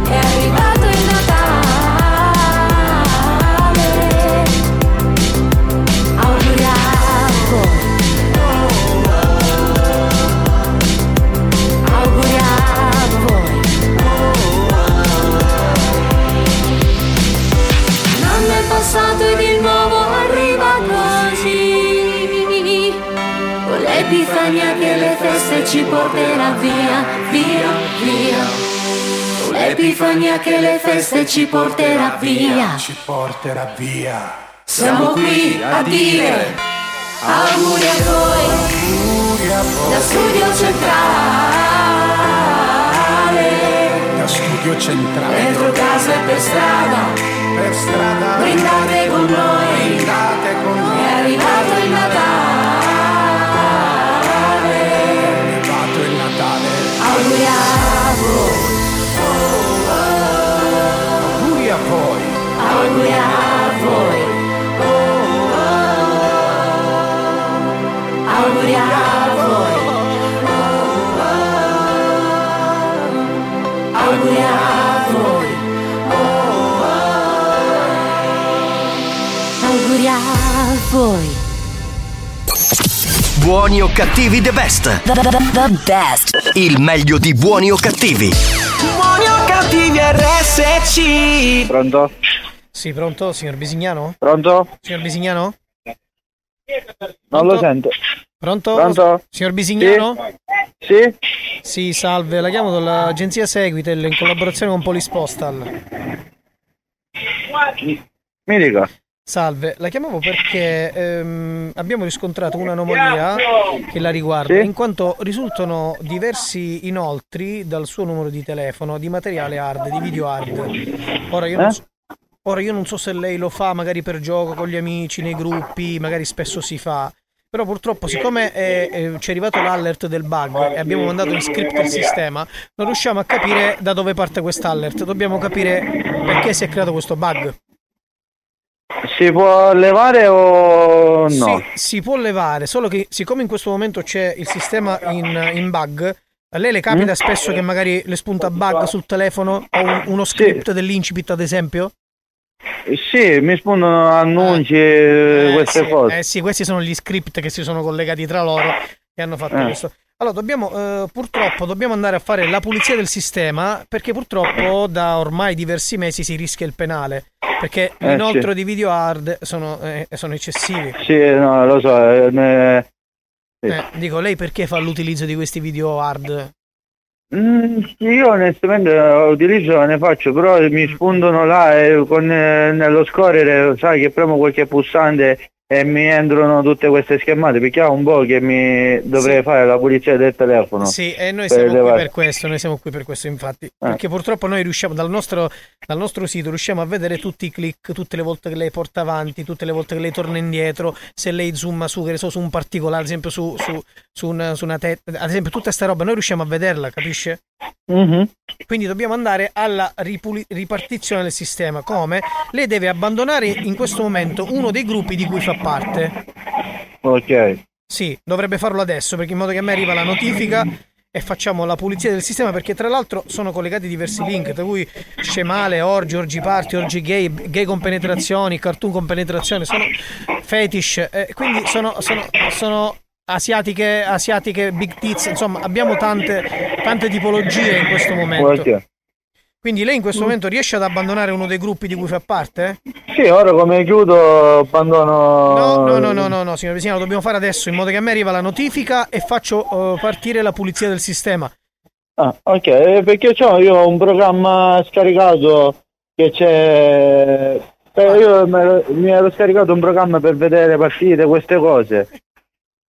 è arrivato il Natale. Auguri a voi. Auguri a voi. Un anno è passato ed il nuovo arriva così Con l'epifania che le feste ci porterà via, l'epifania che le feste ci porterà via Ci porterà via. Siamo qui a dire auguri a voi da studio centrale Da studio centrale. Dentro casa e per strada Per strada. Brindate con noi Brindate con noi. È arrivato il Natale È arrivato il Natale. Auguri Auguri a voi Auguri a voi Auguri a voi Auguri a voi Buoni o cattivi the best. The, the, the best. Il meglio di buoni o cattivi. Buoni o cattivi RSC. Pronto? Sì, pronto, signor Bisignano? Pronto? Signor Bisignano? Non lo sento. Pronto? Pronto? Signor Bisignano? Sì? Sì, salve, la chiamo dall'agenzia Seguitel in collaborazione con Police Postal. Mi dica. Salve, la chiamavo perché ehm, abbiamo riscontrato un'anomalia che la riguarda, Sì? in quanto risultano diversi inoltri dal suo numero di telefono di materiale hard, di video hard. Ora io, non Eh? so, ora io non so se lei lo fa magari per gioco con gli amici, nei gruppi, magari spesso si fa. Però purtroppo, siccome è- è- ci è arrivato l'alert del bug e abbiamo mandato in script il sistema, non riusciamo a capire da dove parte quest'alert. Dobbiamo capire perché si è creato questo bug. Si può levare o no? Sì, si può levare, solo che siccome in questo momento c'è il sistema in, in bug, a lei le capita Mm? spesso che magari le spunta bug sul telefono o un- uno script dell'incipit ad esempio? Sì, mi spuntano annunci e queste sì, cose. eh sì, questi sono gli script che si sono collegati tra loro e hanno fatto Eh. questo. Allora, dobbiamo, eh, purtroppo, dobbiamo andare a fare la pulizia del sistema perché purtroppo da ormai diversi mesi si rischia il penale. Perché Eh, l'inoltro sì. di video hard sono, eh, sono eccessivi. Sì, no, lo so. eh, sì. Eh, dico, lei perché fa l'utilizzo di questi video hard? Mm, io onestamente eh, utilizzo ne faccio, però mi spuntano là e con, eh, nello scorrere, sai che premo qualche pulsante e mi entrano tutte queste schermate perché ha un po' che mi dovrei fare la pulizia del telefono. Sì, e noi siamo qui levare- per questo, noi siamo qui per questo infatti, perché purtroppo noi riusciamo dal nostro, dal nostro sito riusciamo a vedere tutti i click, tutte le volte che lei porta avanti, tutte le volte che lei torna indietro, se lei zooma su, che ne so, su un particolare, ad esempio su, su, su una, su una testa, ad esempio tutta sta roba, noi riusciamo a vederla, capisce? Mhm. Quindi dobbiamo andare alla ripuli- ripartizione del sistema. Come? Lei deve abbandonare in questo momento uno dei gruppi di cui fa parte. Ok. Sì, dovrebbe farlo adesso perché in modo che a me arriva la notifica e facciamo la pulizia del sistema perché tra l'altro sono collegati diversi link tra cui Scemale, Orgi, Orgi Party, Orgi Gay, Gay con penetrazioni, Cartoon con penetrazione, sono fetish, eh, quindi sono, sono, sono asiatiche, asiatiche, big tits, insomma abbiamo tante, tante tipologie in questo momento. Ok. Quindi lei in questo momento riesce ad abbandonare uno dei gruppi di cui fa parte? Sì, ora come chiudo abbandono... No, no, no, no, no, no, signor Vesino, lo dobbiamo fare adesso in modo che a me arriva la notifica e faccio eh, partire la pulizia del sistema. Ah, ok, eh, perché c'ho io un programma scaricato che c'è... eh, io mi ero scaricato un programma per vedere partite, queste cose.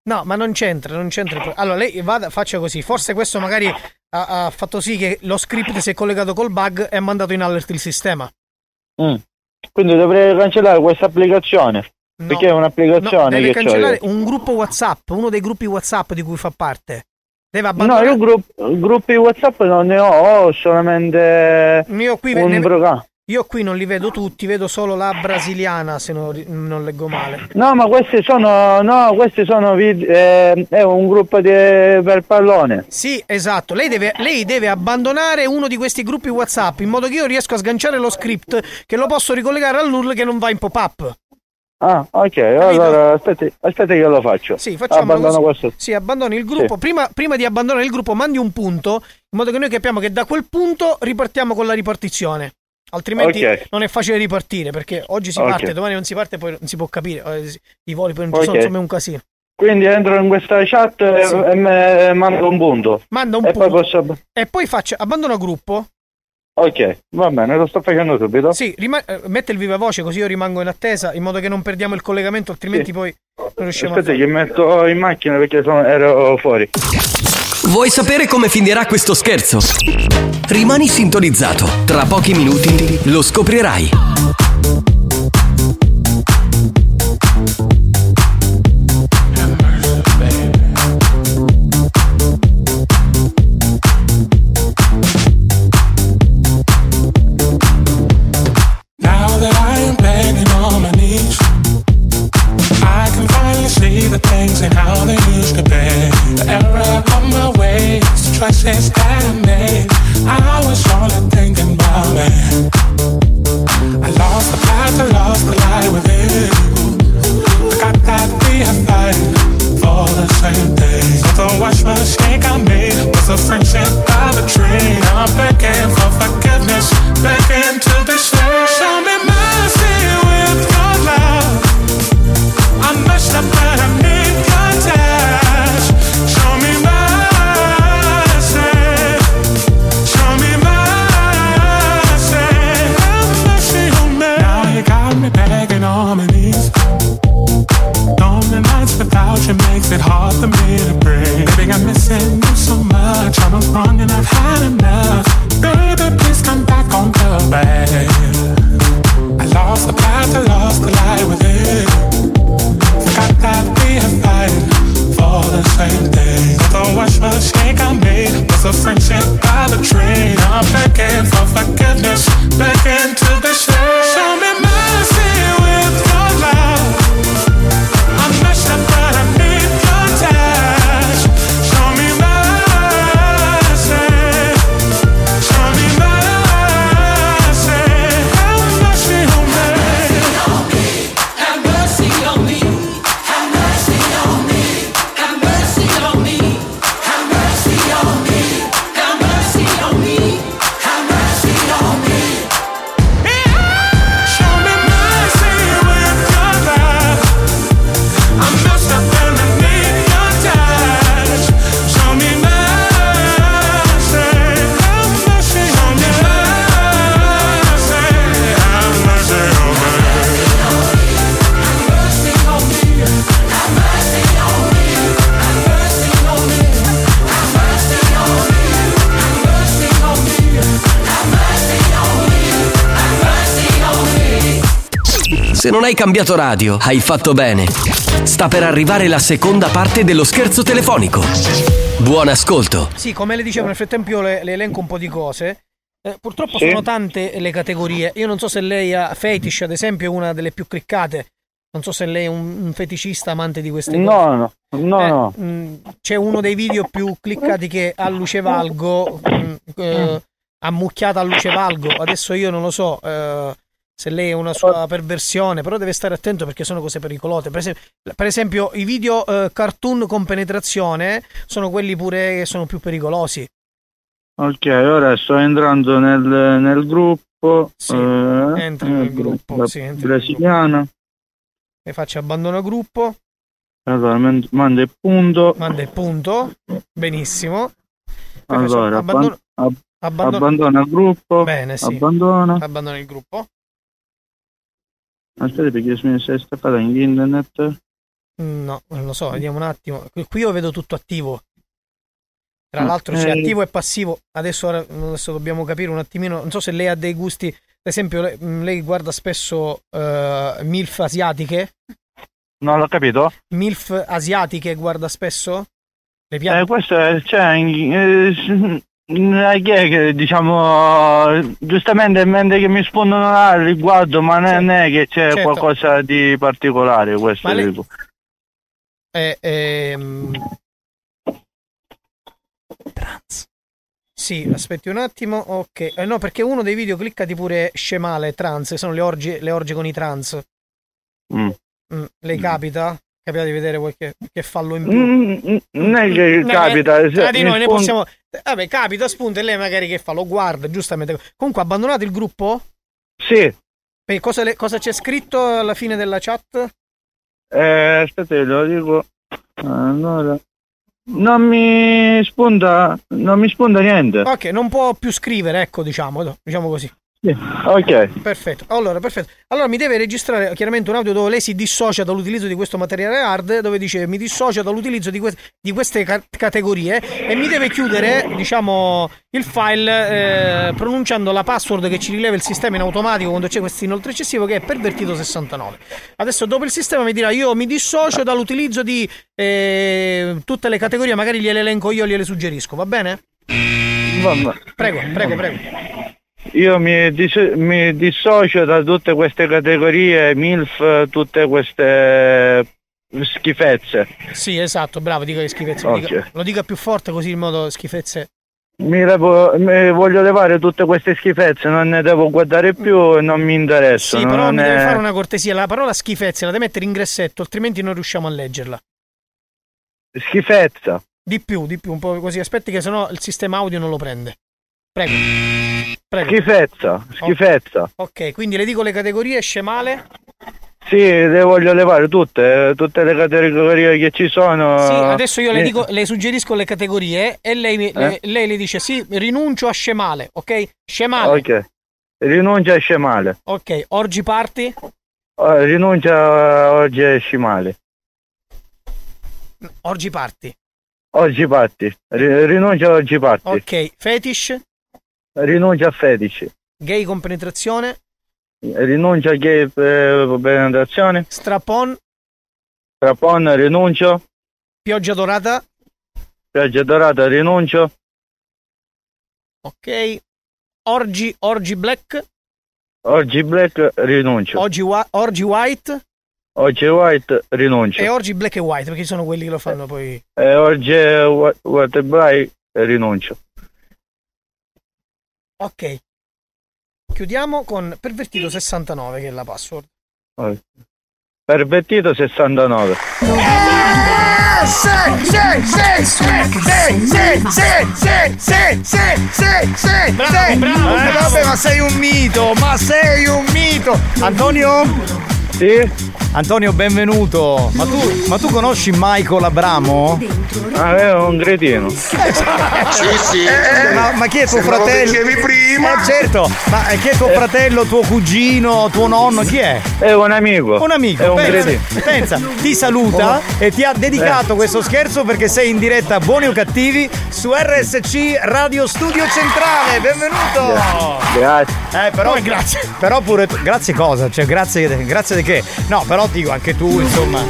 No, ma non c'entra, non c'entra. Allora, lei vada, faccia così. Forse questo magari ha, ha fatto sì che lo script si è collegato col bug e ha mandato in alert il sistema. Mm. Quindi dovrei cancellare questa applicazione. Perché è No, un'applicazione deve che c'ho cancellare io. un gruppo WhatsApp, uno dei gruppi WhatsApp di cui fa parte. Deve No, abbandonare. io grupp- gruppi WhatsApp non ne ho, ho solamente Io qui, un ne- programma. Io qui non li vedo tutti, vedo solo la brasiliana, se non, non leggo male. No, ma questi sono, no, questi sono eh, è un gruppo di, per pallone. Sì, esatto. Lei deve, lei deve abbandonare uno di questi gruppi WhatsApp in modo che io riesco a sganciare lo script che lo posso ricollegare al NURL che non va in pop-up. Ah, ok, allora aspetti, aspetti che lo faccio. Sì, facciamo Abbandono così. questo. Sì, abbandoni il gruppo. Sì. Prima, prima di abbandonare il gruppo, mandi un punto in modo che noi capiamo che da quel punto ripartiamo con la ripartizione. Altrimenti Ok. non è facile ripartire perché oggi si Ok. parte, domani non si parte, poi non si può capire. Eh, I voli poi non ci sono, insomma è un casino. Quindi entro in questa chat e- Sì. e mando un punto. Manda un e punto. Poi posso... E poi faccia, abbandona gruppo. Ok, va bene, lo sto facendo subito. Sì, rima- eh, mette il viva voce così io rimango in attesa in modo che non perdiamo il collegamento, altrimenti Sì. poi non riusciamo Aspetta a che metto in macchina perché sono- ero fuori. Vuoi sapere come finirà questo scherzo? Rimani sintonizzato. Tra pochi minuti lo scoprirai. choices that I made, I was only thinking about me. I lost the path, I lost the light within. I got that being fighting for the same thing. So don't watch mistake I made was a friendship I betrayed. I'm begging for forgiveness, begging to wrong and I've had enough. Baby, please come back on the. I lost the path, I lost the light within. Forgot that we for the same thing. I made was a friendship by the tree. I'm begging for forgiveness, begging to be shared. Hai cambiato radio, hai fatto bene. Sta per arrivare la seconda parte dello scherzo telefonico. Buon ascolto. Sì, come le dicevo, nel frattempo io le, le elenco un po' di cose. Eh, purtroppo Sì. sono tante le categorie. Io non so se lei ha Fetish, ad esempio, è una delle più cliccate. Non so se lei è un, un feticista amante di queste cose. No, no, no, Eh, no. mh, c'è uno dei video più cliccati che a Lucevalgo, mh, eh, ammucchiata a Lucevalgo. Adesso io non lo so eh, se lei è una sua perversione, però deve stare attento perché sono cose pericolose. Per esempio, per esempio i video eh, cartoon con penetrazione sono quelli pure che sono più pericolosi. Ok, ora sto entrando nel, nel gruppo. Sì, eh, entra nel eh, gruppo, la sì, entra nel brasiliana. E faccio abbandono gruppo, Allora, man- manda il punto. manda il punto, benissimo. Poi Allora, abbandono- abban- ab- abbandona il gruppo. Bene, sì. Abbandona. Abbandona il gruppo. Aspetta perché si è staccata in internet. No, non lo so, vediamo un attimo. Qui io vedo tutto attivo. Tra Ah, l'altro c'è eh. attivo e passivo. Adesso, adesso dobbiamo capire un attimino. Non so se lei ha dei gusti. Ad esempio, lei, mh, lei guarda spesso eh, MILF asiatiche. Non l'ho capito. MILF asiatiche guarda spesso? Le piace? Eh, questo è, cioè, in- eh, eh, che diciamo giustamente mentre che mi spondono al riguardo, ma non è che c'è Certo. qualcosa di particolare questo Ma lei-. Eh, ehm, Trans. Sì, aspetti un attimo. Ok. Eh, no, perché uno dei video cliccati pure scemale trans. Sono le orge, le orge con i trans. Mm. Mm, lei capita? Capita di vedere qualche che fallo in più? Mm, mm, non è che capita eh, se- tra di noi ne spon- possiamo. Vabbè, capita, spunta e lei magari che fa? Lo guarda, giustamente. Comunque, abbandonate il gruppo? Sì. E cosa, le- cosa c'è scritto alla fine della chat? Eh, aspetta, te lo dico. Allora. Non mi spunta, non mi spunta niente. Ok, non può più scrivere, ecco, diciamo, diciamo così. Ok. Perfetto, allora, perfetto. Allora mi deve registrare chiaramente un audio dove lei si dissocia dall'utilizzo di questo materiale hard, dove dice mi dissocio dall'utilizzo di, que- di queste ca- categorie e mi deve chiudere, diciamo, il file eh, pronunciando la password che ci rileva il sistema in automatico quando c'è questo inoltre eccessivo che è pervertito69. Adesso dopo il sistema mi dirà io mi dissocio dall'utilizzo di eh, tutte le categorie, magari gliele elenco io, gliele suggerisco, va bene? Vabbè. Prego, prego, prego. Io mi, dis- mi dissocio da tutte queste categorie, MILF, tutte queste schifezze. Sì, esatto, bravo, dica che schifezze. Ok. Lo, dica, lo dica più forte così in modo schifezze. Mi, levo- mi voglio levare tutte queste schifezze, non ne devo guardare più e non mi interessano. Sì, però mi è- deve fare una cortesia. La parola schifezze la deve mettere in gressetto, altrimenti non riusciamo a leggerla. Schifezza. Di più, di più, un po' così. Aspetti che sennò il sistema audio non lo prende. Prego. Prego. Schifezza, schifezza. Ok, quindi le dico le categorie scemale. Sì, le voglio levare tutte, eh, tutte le categorie che ci sono. Sì, adesso io le, Eh, dico, le suggerisco le categorie e lei, mi- le, Eh? lei le dice sì, rinuncio a scemale, ok? Scemale. Ok. Rinuncia a scemale. Ok, orgi party. Eh, rinuncia a oggi a scemale. Orgi party. Oggi patti. Ri- rinuncia a oggi patti. Ok, fetish. Rinuncia a fetici. Gay con penetrazione. Rinuncia a gay per penetrazione. Strapon. Strapon, rinuncio. Pioggia dorata. Pioggia dorata, rinuncio. Ok. Orgi, orgi black. Oggi black, rinuncio. Oggi, wa- orgi white. Oggi white, rinuncio. E orgi black e white, perché sono quelli che lo fanno poi. E oggi white black, rinuncio. Ok. Chiudiamo con pervertito 69 che è la password. Okay. Pervertito 69. Bravo, bravo, bravo. Eh, vabbè, ma sei un mito, ma sei un mito. Antonio? Sì? Antonio, benvenuto. Ma tu, ma tu conosci Michael Abramo? Ah, è un cretino. sì, sì. ma, ma chi è tuo Se me lo fratello? dicevi prima. Eh, certo, ma chi è tuo fratello, tuo cugino, tuo nonno? Chi è? È un amico. Un amico, È un pensa, cretino. pensa, ti saluta e ti ha dedicato Eh. questo scherzo perché sei in diretta a Buoni o Cattivi su RSC Radio Studio Centrale. Benvenuto! Grazie. Eh, però, grazie. Però pure grazie cosa? Cioè, grazie, grazie di che? No, però dico anche tu, insomma,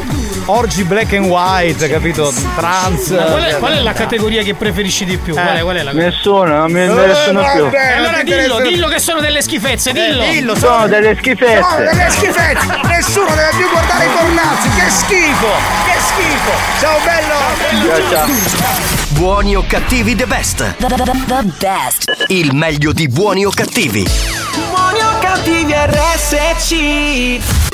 orgi black and white, capito? Trans. Ma qual, è, qual è la eh, categoria che preferisci di più? Qual è, qual è la Nessuna, non mi Eh, interessano più. E allora dillo, dillo che sono delle schifezze, dillo. Eh, dillo, sono delle schifezze. Sono delle schifezze! Nessuno deve più guardare i cornazzi! Che schifo! Che schifo! Ciao bello! Buoni o cattivi the best. The, the, the, the best. Il meglio di buoni o cattivi. Buoni o cattivi RSC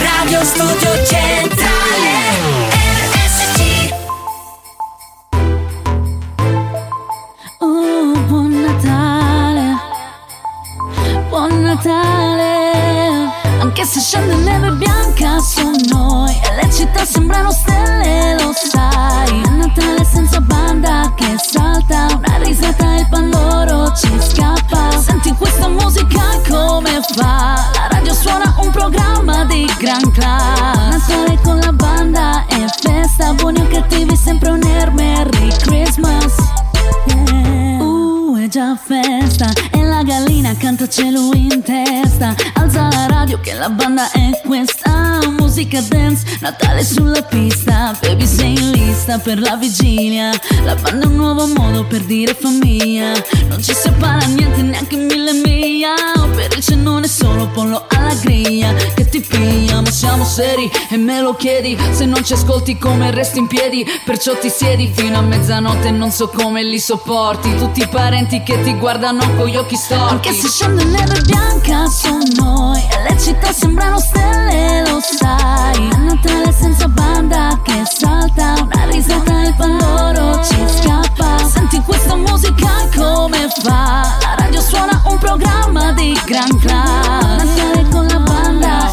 Radio Studio Centrale RSC Oh, buon Natale, buon Natale. Anche se scende neve bianca su noi e le città sembrano stelle, lo sai. È Natale senza banda che salta, una risata e il pandoro ci scappa. Senti questa musica come fa? La radio suona un programma di gran class. Natale con la banda e festa, buoni o cattivi sempre un Merry Christmas. Yeah. Già festa e la gallina canta cielo in testa. Alza la radio che la banda è questa. Musica dance, Natale sulla pista. Baby sei in lista per la vigilia. La banda è un nuovo modo per dire famiglia. Non ci separa niente, neanche mille miglia. Per il cenone solo pollo alla griglia. Che ti piglia, ma siamo seri e me lo chiedi. Se non ci ascolti come resti in piedi. Perciò ti siedi fino a mezzanotte non so come li sopporti. Tutti i parenti che ti guardano con gli occhi storti. Anche se scende neve bianca su noi e le città sembrano stelle, lo sai. È Natale senza banda che salta, una risata e pandoro ci scappa. Senti questa musica come fa? La radio suona un programma di gran class. Natale con la banda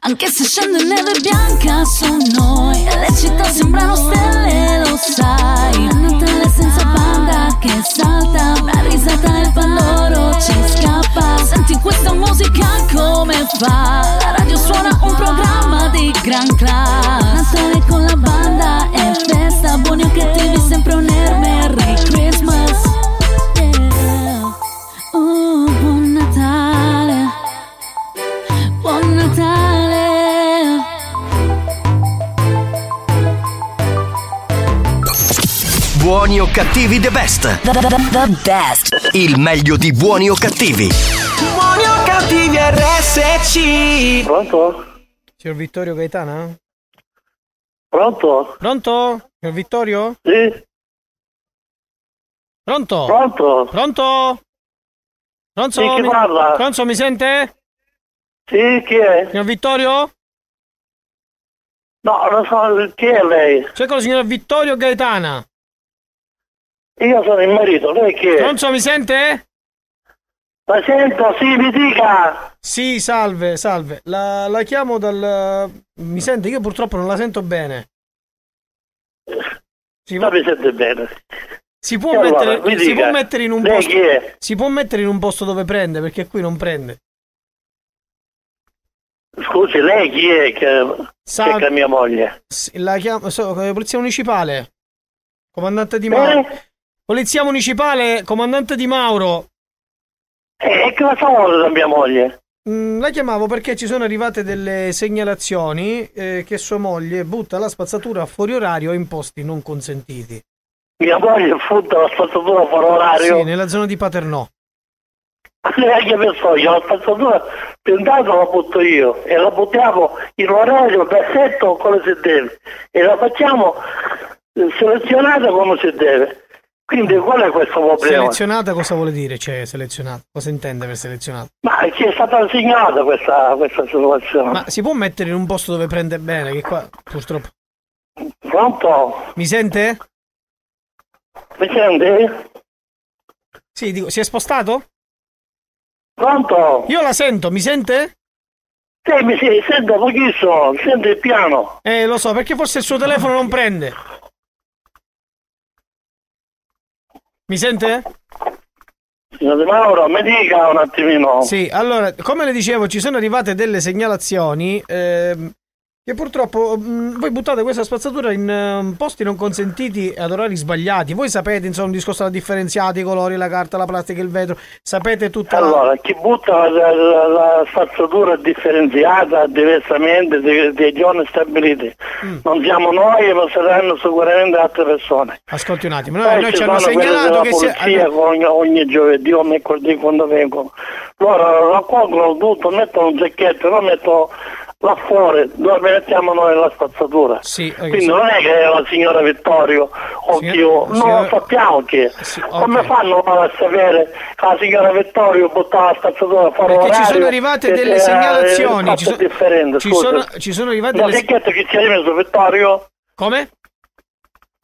Anche se scende neve bianca su noi E le città sembrano stelle, lo sai. È Natale senza banda che salta Una risata il pandoro ci scappa. Senti questa musica come fa? La radio suona un programma di gran class Natale con la banda e festa Buoni o cattivi sempre un Merry Christmas Buoni o cattivi the best. The, the, the, the best. Il meglio di buoni o cattivi. Buoni o cattivi RSC Pronto? Signor Vittorio Gaetana? Pronto? Pronto? Signor Vittorio? Sì. Pronto? Pronto? Pronto? Pronto? Sì, chi mi... parla? Pronto, mi sente? Sì, chi è? Signor Vittorio? No, non so chi è lei. C'è con il signor Vittorio Gaetana. Io sono il marito, lei chi è? Pronto, mi sente? La sento, sì, mi dica. Sì, salve, salve. La, la chiamo dal... Mi sente? Io purtroppo non la sento bene. Si, Non mi sente bene. si può, allora, mettere, si può mettere in un lei posto... Si può mettere in un posto dove prende, perché qui non prende. Scusi, lei chi è che, Sa- che è mia moglie? La chiamo... so- eh, polizia municipale. Comandante Di Mauro. Eh? Polizia municipale, comandante Di Mauro. E che cosa vuole da mia moglie? Mm, la chiamavo perché ci sono arrivate delle segnalazioni eh, che sua moglie butta la spazzatura fuori orario in posti non consentiti. Mia moglie futta la spazzatura fuori orario. Sì, nella zona di Paternò. Neanche penso io, la spazzatura piantata la butto io e la buttiamo in orario perfetto come si deve e la facciamo eh, selezionata come si deve. Quindi qual è questo problema? Selezionata cosa vuole dire? Cioè, selezionata. Cosa intende per selezionata? Ma ci è stata assegnata questa, questa situazione. Ma si può mettere in un posto dove prende bene? Che qua, purtroppo. Pronto? Mi sente? Mi senti? Sì, dico, si è spostato? Pronto? Io la sento, mi sente? Sì, mi sento pochissimo, sento il piano. Eh, lo so, perché forse il suo telefono non prende. Mi sente? Signor Di Mauro, mi dica un attimino. Sì, allora, come le dicevo, ci sono arrivate delle segnalazioni ehm, che purtroppo mh, voi buttate questa spazzatura in ehm, posti non consentiti ad orari sbagliati. Voi sapete, insomma, un discorso da differenziati, i colori, la carta, la plastica, il vetro. Sapete tutta la- Allora, chi butta la, la- la spazzatura differenziata diversamente dei, dei giorni stabiliti Mm. non siamo noi, ma saranno sicuramente altre persone. Ascolti un attimo, noi, noi ci ci hanno segnalato che si... polizia ogni, ogni giovedì o mercoledì quando vengono. Loro raccolgono tutto, mettono un zecchetto, lo mettono là fuori dove mettiamo noi la spazzatura. Sì, Quindi non è che è la signora Vittorio o Signor- chi o- non signor- lo sappiamo chi è. Come ok. fanno a sapere che la signora Vittorio buttava la spazzatura fuori Perché ci sono arrivate delle eh, segnalazioni, ci so- è sono- ci sono arrivate delle- sacchetto che ci hai messo Vittorio? Come?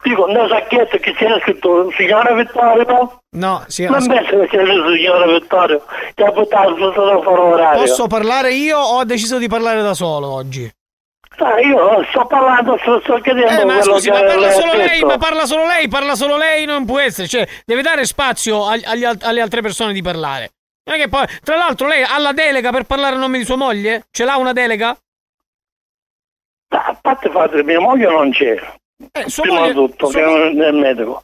Dico, nel sacchetto che c'era scritto signora Vittorio? No, sì, Ma ascol- invece che scritto signora Vittorio, che ha buttato la spazzatura fuori orario. Posso parlare io o ho deciso di parlare da solo oggi? Ah, io sto parlando, sto, sto chiedendo Eh, ma scusi, ma parla lei solo lei, detto. ma parla solo lei, parla solo lei, non può essere, cioè, deve dare spazio agli- agli al- alle altre persone di parlare. Non poi, tra l'altro, lei ha la delega per parlare a nome di sua moglie? Ce l'ha una delega? A parte che mia moglie non c'è. Eh, Prima moglie- di tutto, sua che mo- è medico.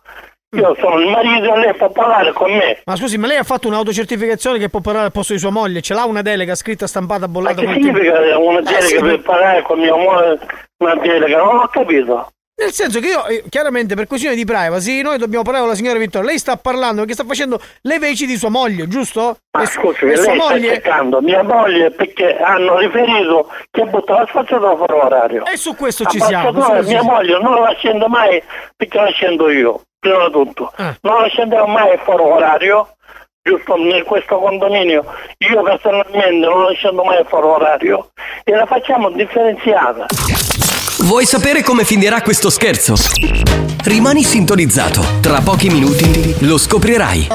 Io sono il marito e lei può parlare con me. Ma scusi, ma lei ha fatto un'autocertificazione che può parlare al posto di sua moglie? Ce l'ha una delega scritta, stampata, Ma bollata che col tempo? significa una Eh, delega sì, per parlare con mia moglie? Una delega? Non ho capito. Nel senso che io, eh, chiaramente, per questione di privacy, noi dobbiamo parlare con la signora Vittoria. Lei sta parlando perché sta facendo le veci di sua moglie, giusto? Ma e, scusi, e lei sta moglie. cercando mia moglie perché hanno riferito che butta la spazzatura fuori orario. E su questo ci siamo. mia ci siamo. moglie non la scendo mai perché la scendo io, prima di tutto. Ah. Non la scenderò mai fuori orario, giusto in questo condominio. Io personalmente non la scendo mai fuori orario e la facciamo differenziata. Vuoi sapere come finirà questo scherzo? Rimani sintonizzato. Tra pochi minuti lo scoprirai.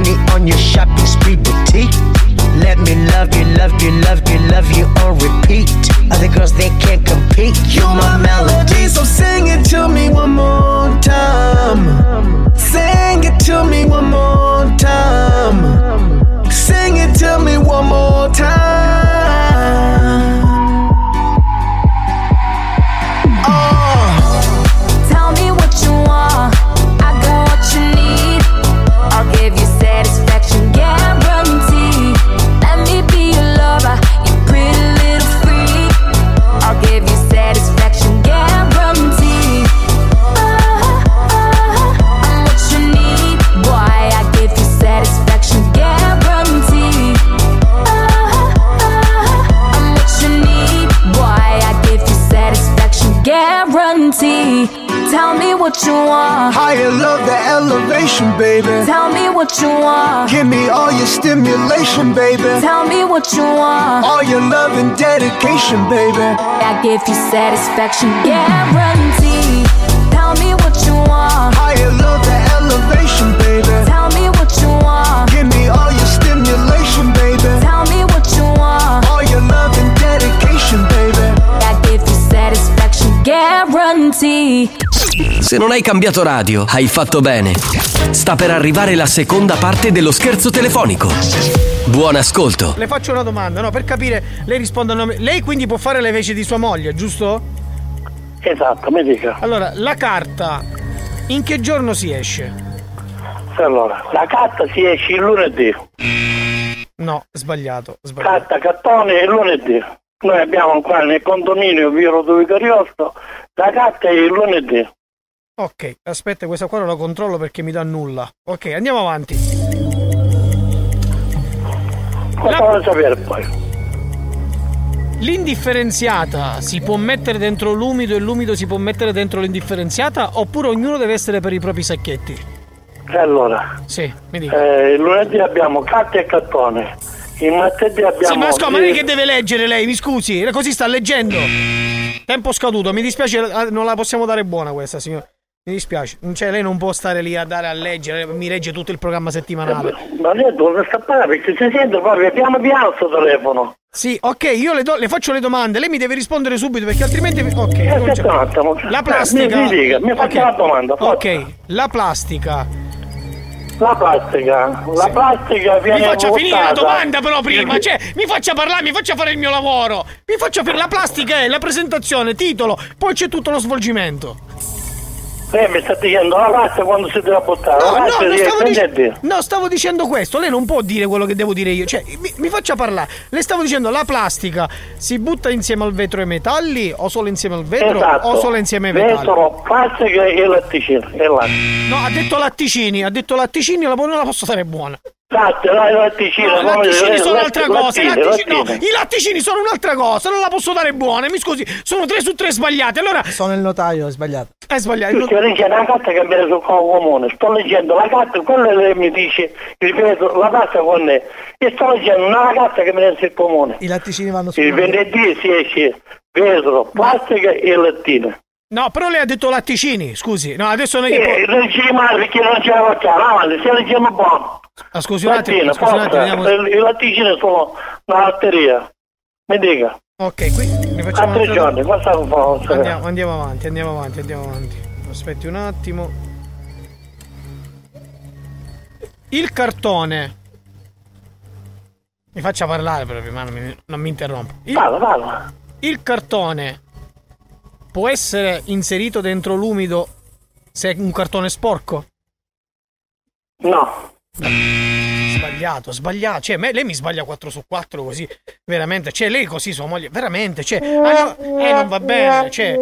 Money, on your shopping spree boutique. Let me love you, love you, love you stimulation, baby. Tell me what you want. All your love and dedication, baby. I give you satisfaction, guarantee. Tell me what you want. Higher love, the elevation, baby. Tell me what you want. Give me all Se non hai cambiato radio, hai fatto bene. Sta per arrivare la seconda parte dello scherzo telefonico. Buon ascolto. Le faccio una domanda, no? Per capire, lei risponde a nome. Lei quindi può fare le veci di sua moglie, giusto? Esatto, mi dica. Allora, la carta, in che giorno si esce? Allora, la carta si esce il lunedì. No, sbagliato, sbagliato. Carta, cartone il lunedì. Noi abbiamo qua nel condominio Via Rodovico Ariosto, la carta è il lunedì. Ok, aspetta, questa qua non la controllo perché mi dà nulla. Ok, andiamo avanti. Cosa vuole sapere poi? L'indifferenziata si può mettere dentro l'umido e l'umido si può mettere dentro l'indifferenziata oppure ognuno deve essere per i propri sacchetti? E allora? Sì, mi dica. Eh, il lunedì abbiamo carta e cartone. Il martedì abbiamo. Sì, ma scusa, ma lei che deve leggere lei, mi scusi, così sta leggendo. Tempo scaduto, mi dispiace, ah, non la possiamo dare buona questa, signora. Mi dispiace, cioè lei non può stare lì a dare a leggere, mi legge tutto il programma settimanale. Ma lei dove sta parlando? Perché si sente proprio piano piano sto telefono. Sì, ok, io le, do- le faccio le domande, lei mi deve rispondere subito perché altrimenti. Ok, un attimo. La plastica. Mi, mi dica, mi faccia Ok. la domanda. forza. Ok, la plastica. La plastica. La plastica viene Mi faccia finire la domanda però prima, cioè, mi faccia parlare, mi faccia fare il mio lavoro. Mi faccia fare la plastica è la presentazione, titolo, poi c'è tutto lo svolgimento. Lei mi sta dicendo la plastica quando si deve buttare. No, la no, non si stavo, dic- no, stavo dicendo questo. Lei non può dire quello che devo dire io. Cioè, mi, mi faccia parlare. Le stavo dicendo la plastica si butta insieme al vetro e ai metalli o solo insieme al vetro Esatto. o solo insieme ai metalli? Vetro, plastica e latticino. E latte. No, ha detto latticini, ha detto latticini, la non la posso dare buona. Latte, la latticino. No, i come latticini dire, sono latte- un'altra cosa. i lattine, latticini- no, lattine. I latticini sono un'altra cosa, non la posso dare buona. Mi scusi, sono tre su tre sbagliate. Allora. Sono il notaio, è sbagliato. È sbagliato. Stai leggendo la carta che viene sul covo comune, sto leggendo la carta, quello lei mi dice, ripeto, la carta con me, e sto leggendo una carta che viene sul comune. I latticini vanno su. Il venerdì si esce vetro, plastica e lattine. No, però lei ha detto latticini, scusi. No, adesso non è che Eh, può- leggi male perché non c'è la facciata, avanti, se leggiamo buono. Ah, scusi un attimo, scusi un attimo, vediamo- I latticini sono una latteria. Mi dica. Ok, qui ne facciamo A tre giorni, questa non fa Andiamo, andiamo avanti, andiamo avanti, andiamo avanti. Aspetti un attimo. Il cartone. Mi faccia parlare proprio, ma non mi, non mi interrompo. Il, Parla, parla. il cartone può essere inserito dentro l'umido se è un cartone sporco? No. Sbagliato, sbagliato. Cioè, lei mi sbaglia 4 su 4 così. Veramente. Cioè, lei così sua moglie. Veramente. Cioè, ah, no, eh, non va bene. Cioè,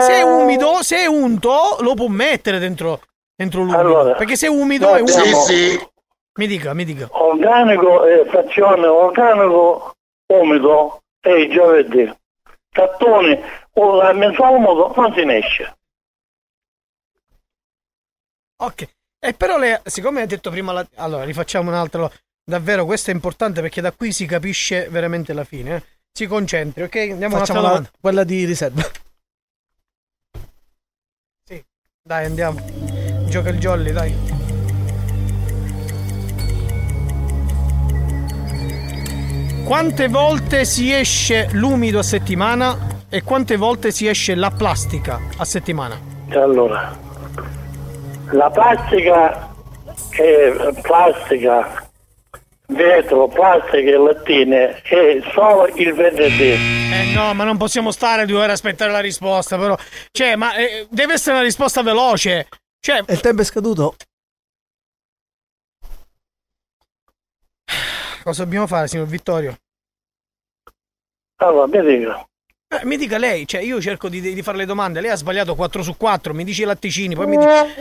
se è umido, se è unto, lo può mettere dentro, dentro l'umido. Allora, Perché se è umido è umido. Sì, sì. Mi dica, mi dica. Organico e frazione organico umido è il giovedì. Cartone o a mezzo umido non si ne esce. Ok. E però lei, siccome ha detto prima la... Allora, rifacciamo un altro. Davvero, questo è importante perché da qui si capisce veramente la fine. eh. Si concentri, ok? Andiamo Facciamo un'altra domanda. quella di riserva. Dai, andiamo. Gioca il jolly, dai. Quante volte si esce l'umido a settimana e quante volte si esce la plastica a settimana? Allora, la plastica è plastica, vetro, plastica e lattine è solo il venerdì. Eh no, ma non possiamo stare due ore a aspettare la risposta, però. Cioè, ma eh, deve essere una risposta veloce. Cioè. Il tempo è scaduto. Cosa dobbiamo fare, signor Vittorio? Allora, mi dica. Eh, mi dica lei, cioè io cerco di, di fare le domande, lei ha sbagliato 4 su 4, mi dice i latticini, poi mi dice...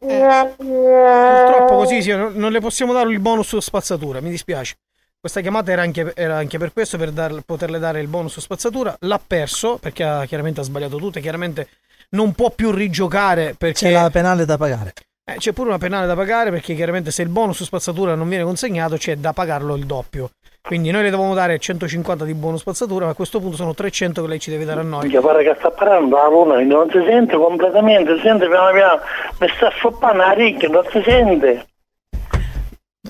Eh, purtroppo così sì, non, non le possiamo dare il bonus su spazzatura, mi dispiace. Questa chiamata era anche, era anche per questo, per dar- poterle dare il bonus su spazzatura. L'ha perso, perché ha, chiaramente ha sbagliato tutto e chiaramente non può più rigiocare perché C'è la penale da pagare. Eh, c'è pure una penale da pagare perché chiaramente se il bonus spazzatura non viene consegnato c'è da pagarlo il doppio. Quindi noi le dovevamo dare 150 di bonus spazzatura, ma a questo punto sono 300 che lei ci deve dare a noi. Minchia, pare che sta parlando la luna, non si sente completamente, si sente piano piano, mi sta sfoppando la ricchia, non si sente.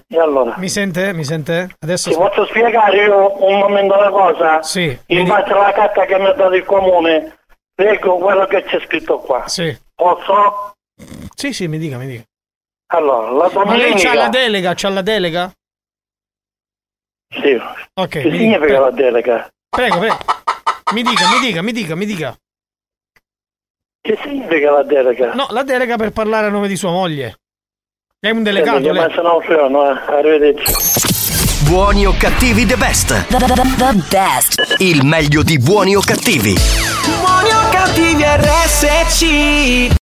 E allora? Mi sente? Mi sente? Adesso Ti posso spiegare io un momento una cosa? Sì. In base alla carta che mi ha dato il comune, leggo quello che c'è scritto qua. Sì. Posso? Sì, sì, mi dica, mi dica. Allora, la Ma lei domenica... c'ha la delega? C'ha la delega? Sì. Ok. Che mi significa dica, la delega? prego, prego. Mi dica, mi dica, mi dica, mi dica. Che significa la delega? No, la delega per parlare a nome di sua moglie. È un delegato Senti, lei. ma se no, freno, eh. Arrivederci. Buoni o cattivi the best. The best. Il meglio di buoni o cattivi. Buoni o cattivi RSC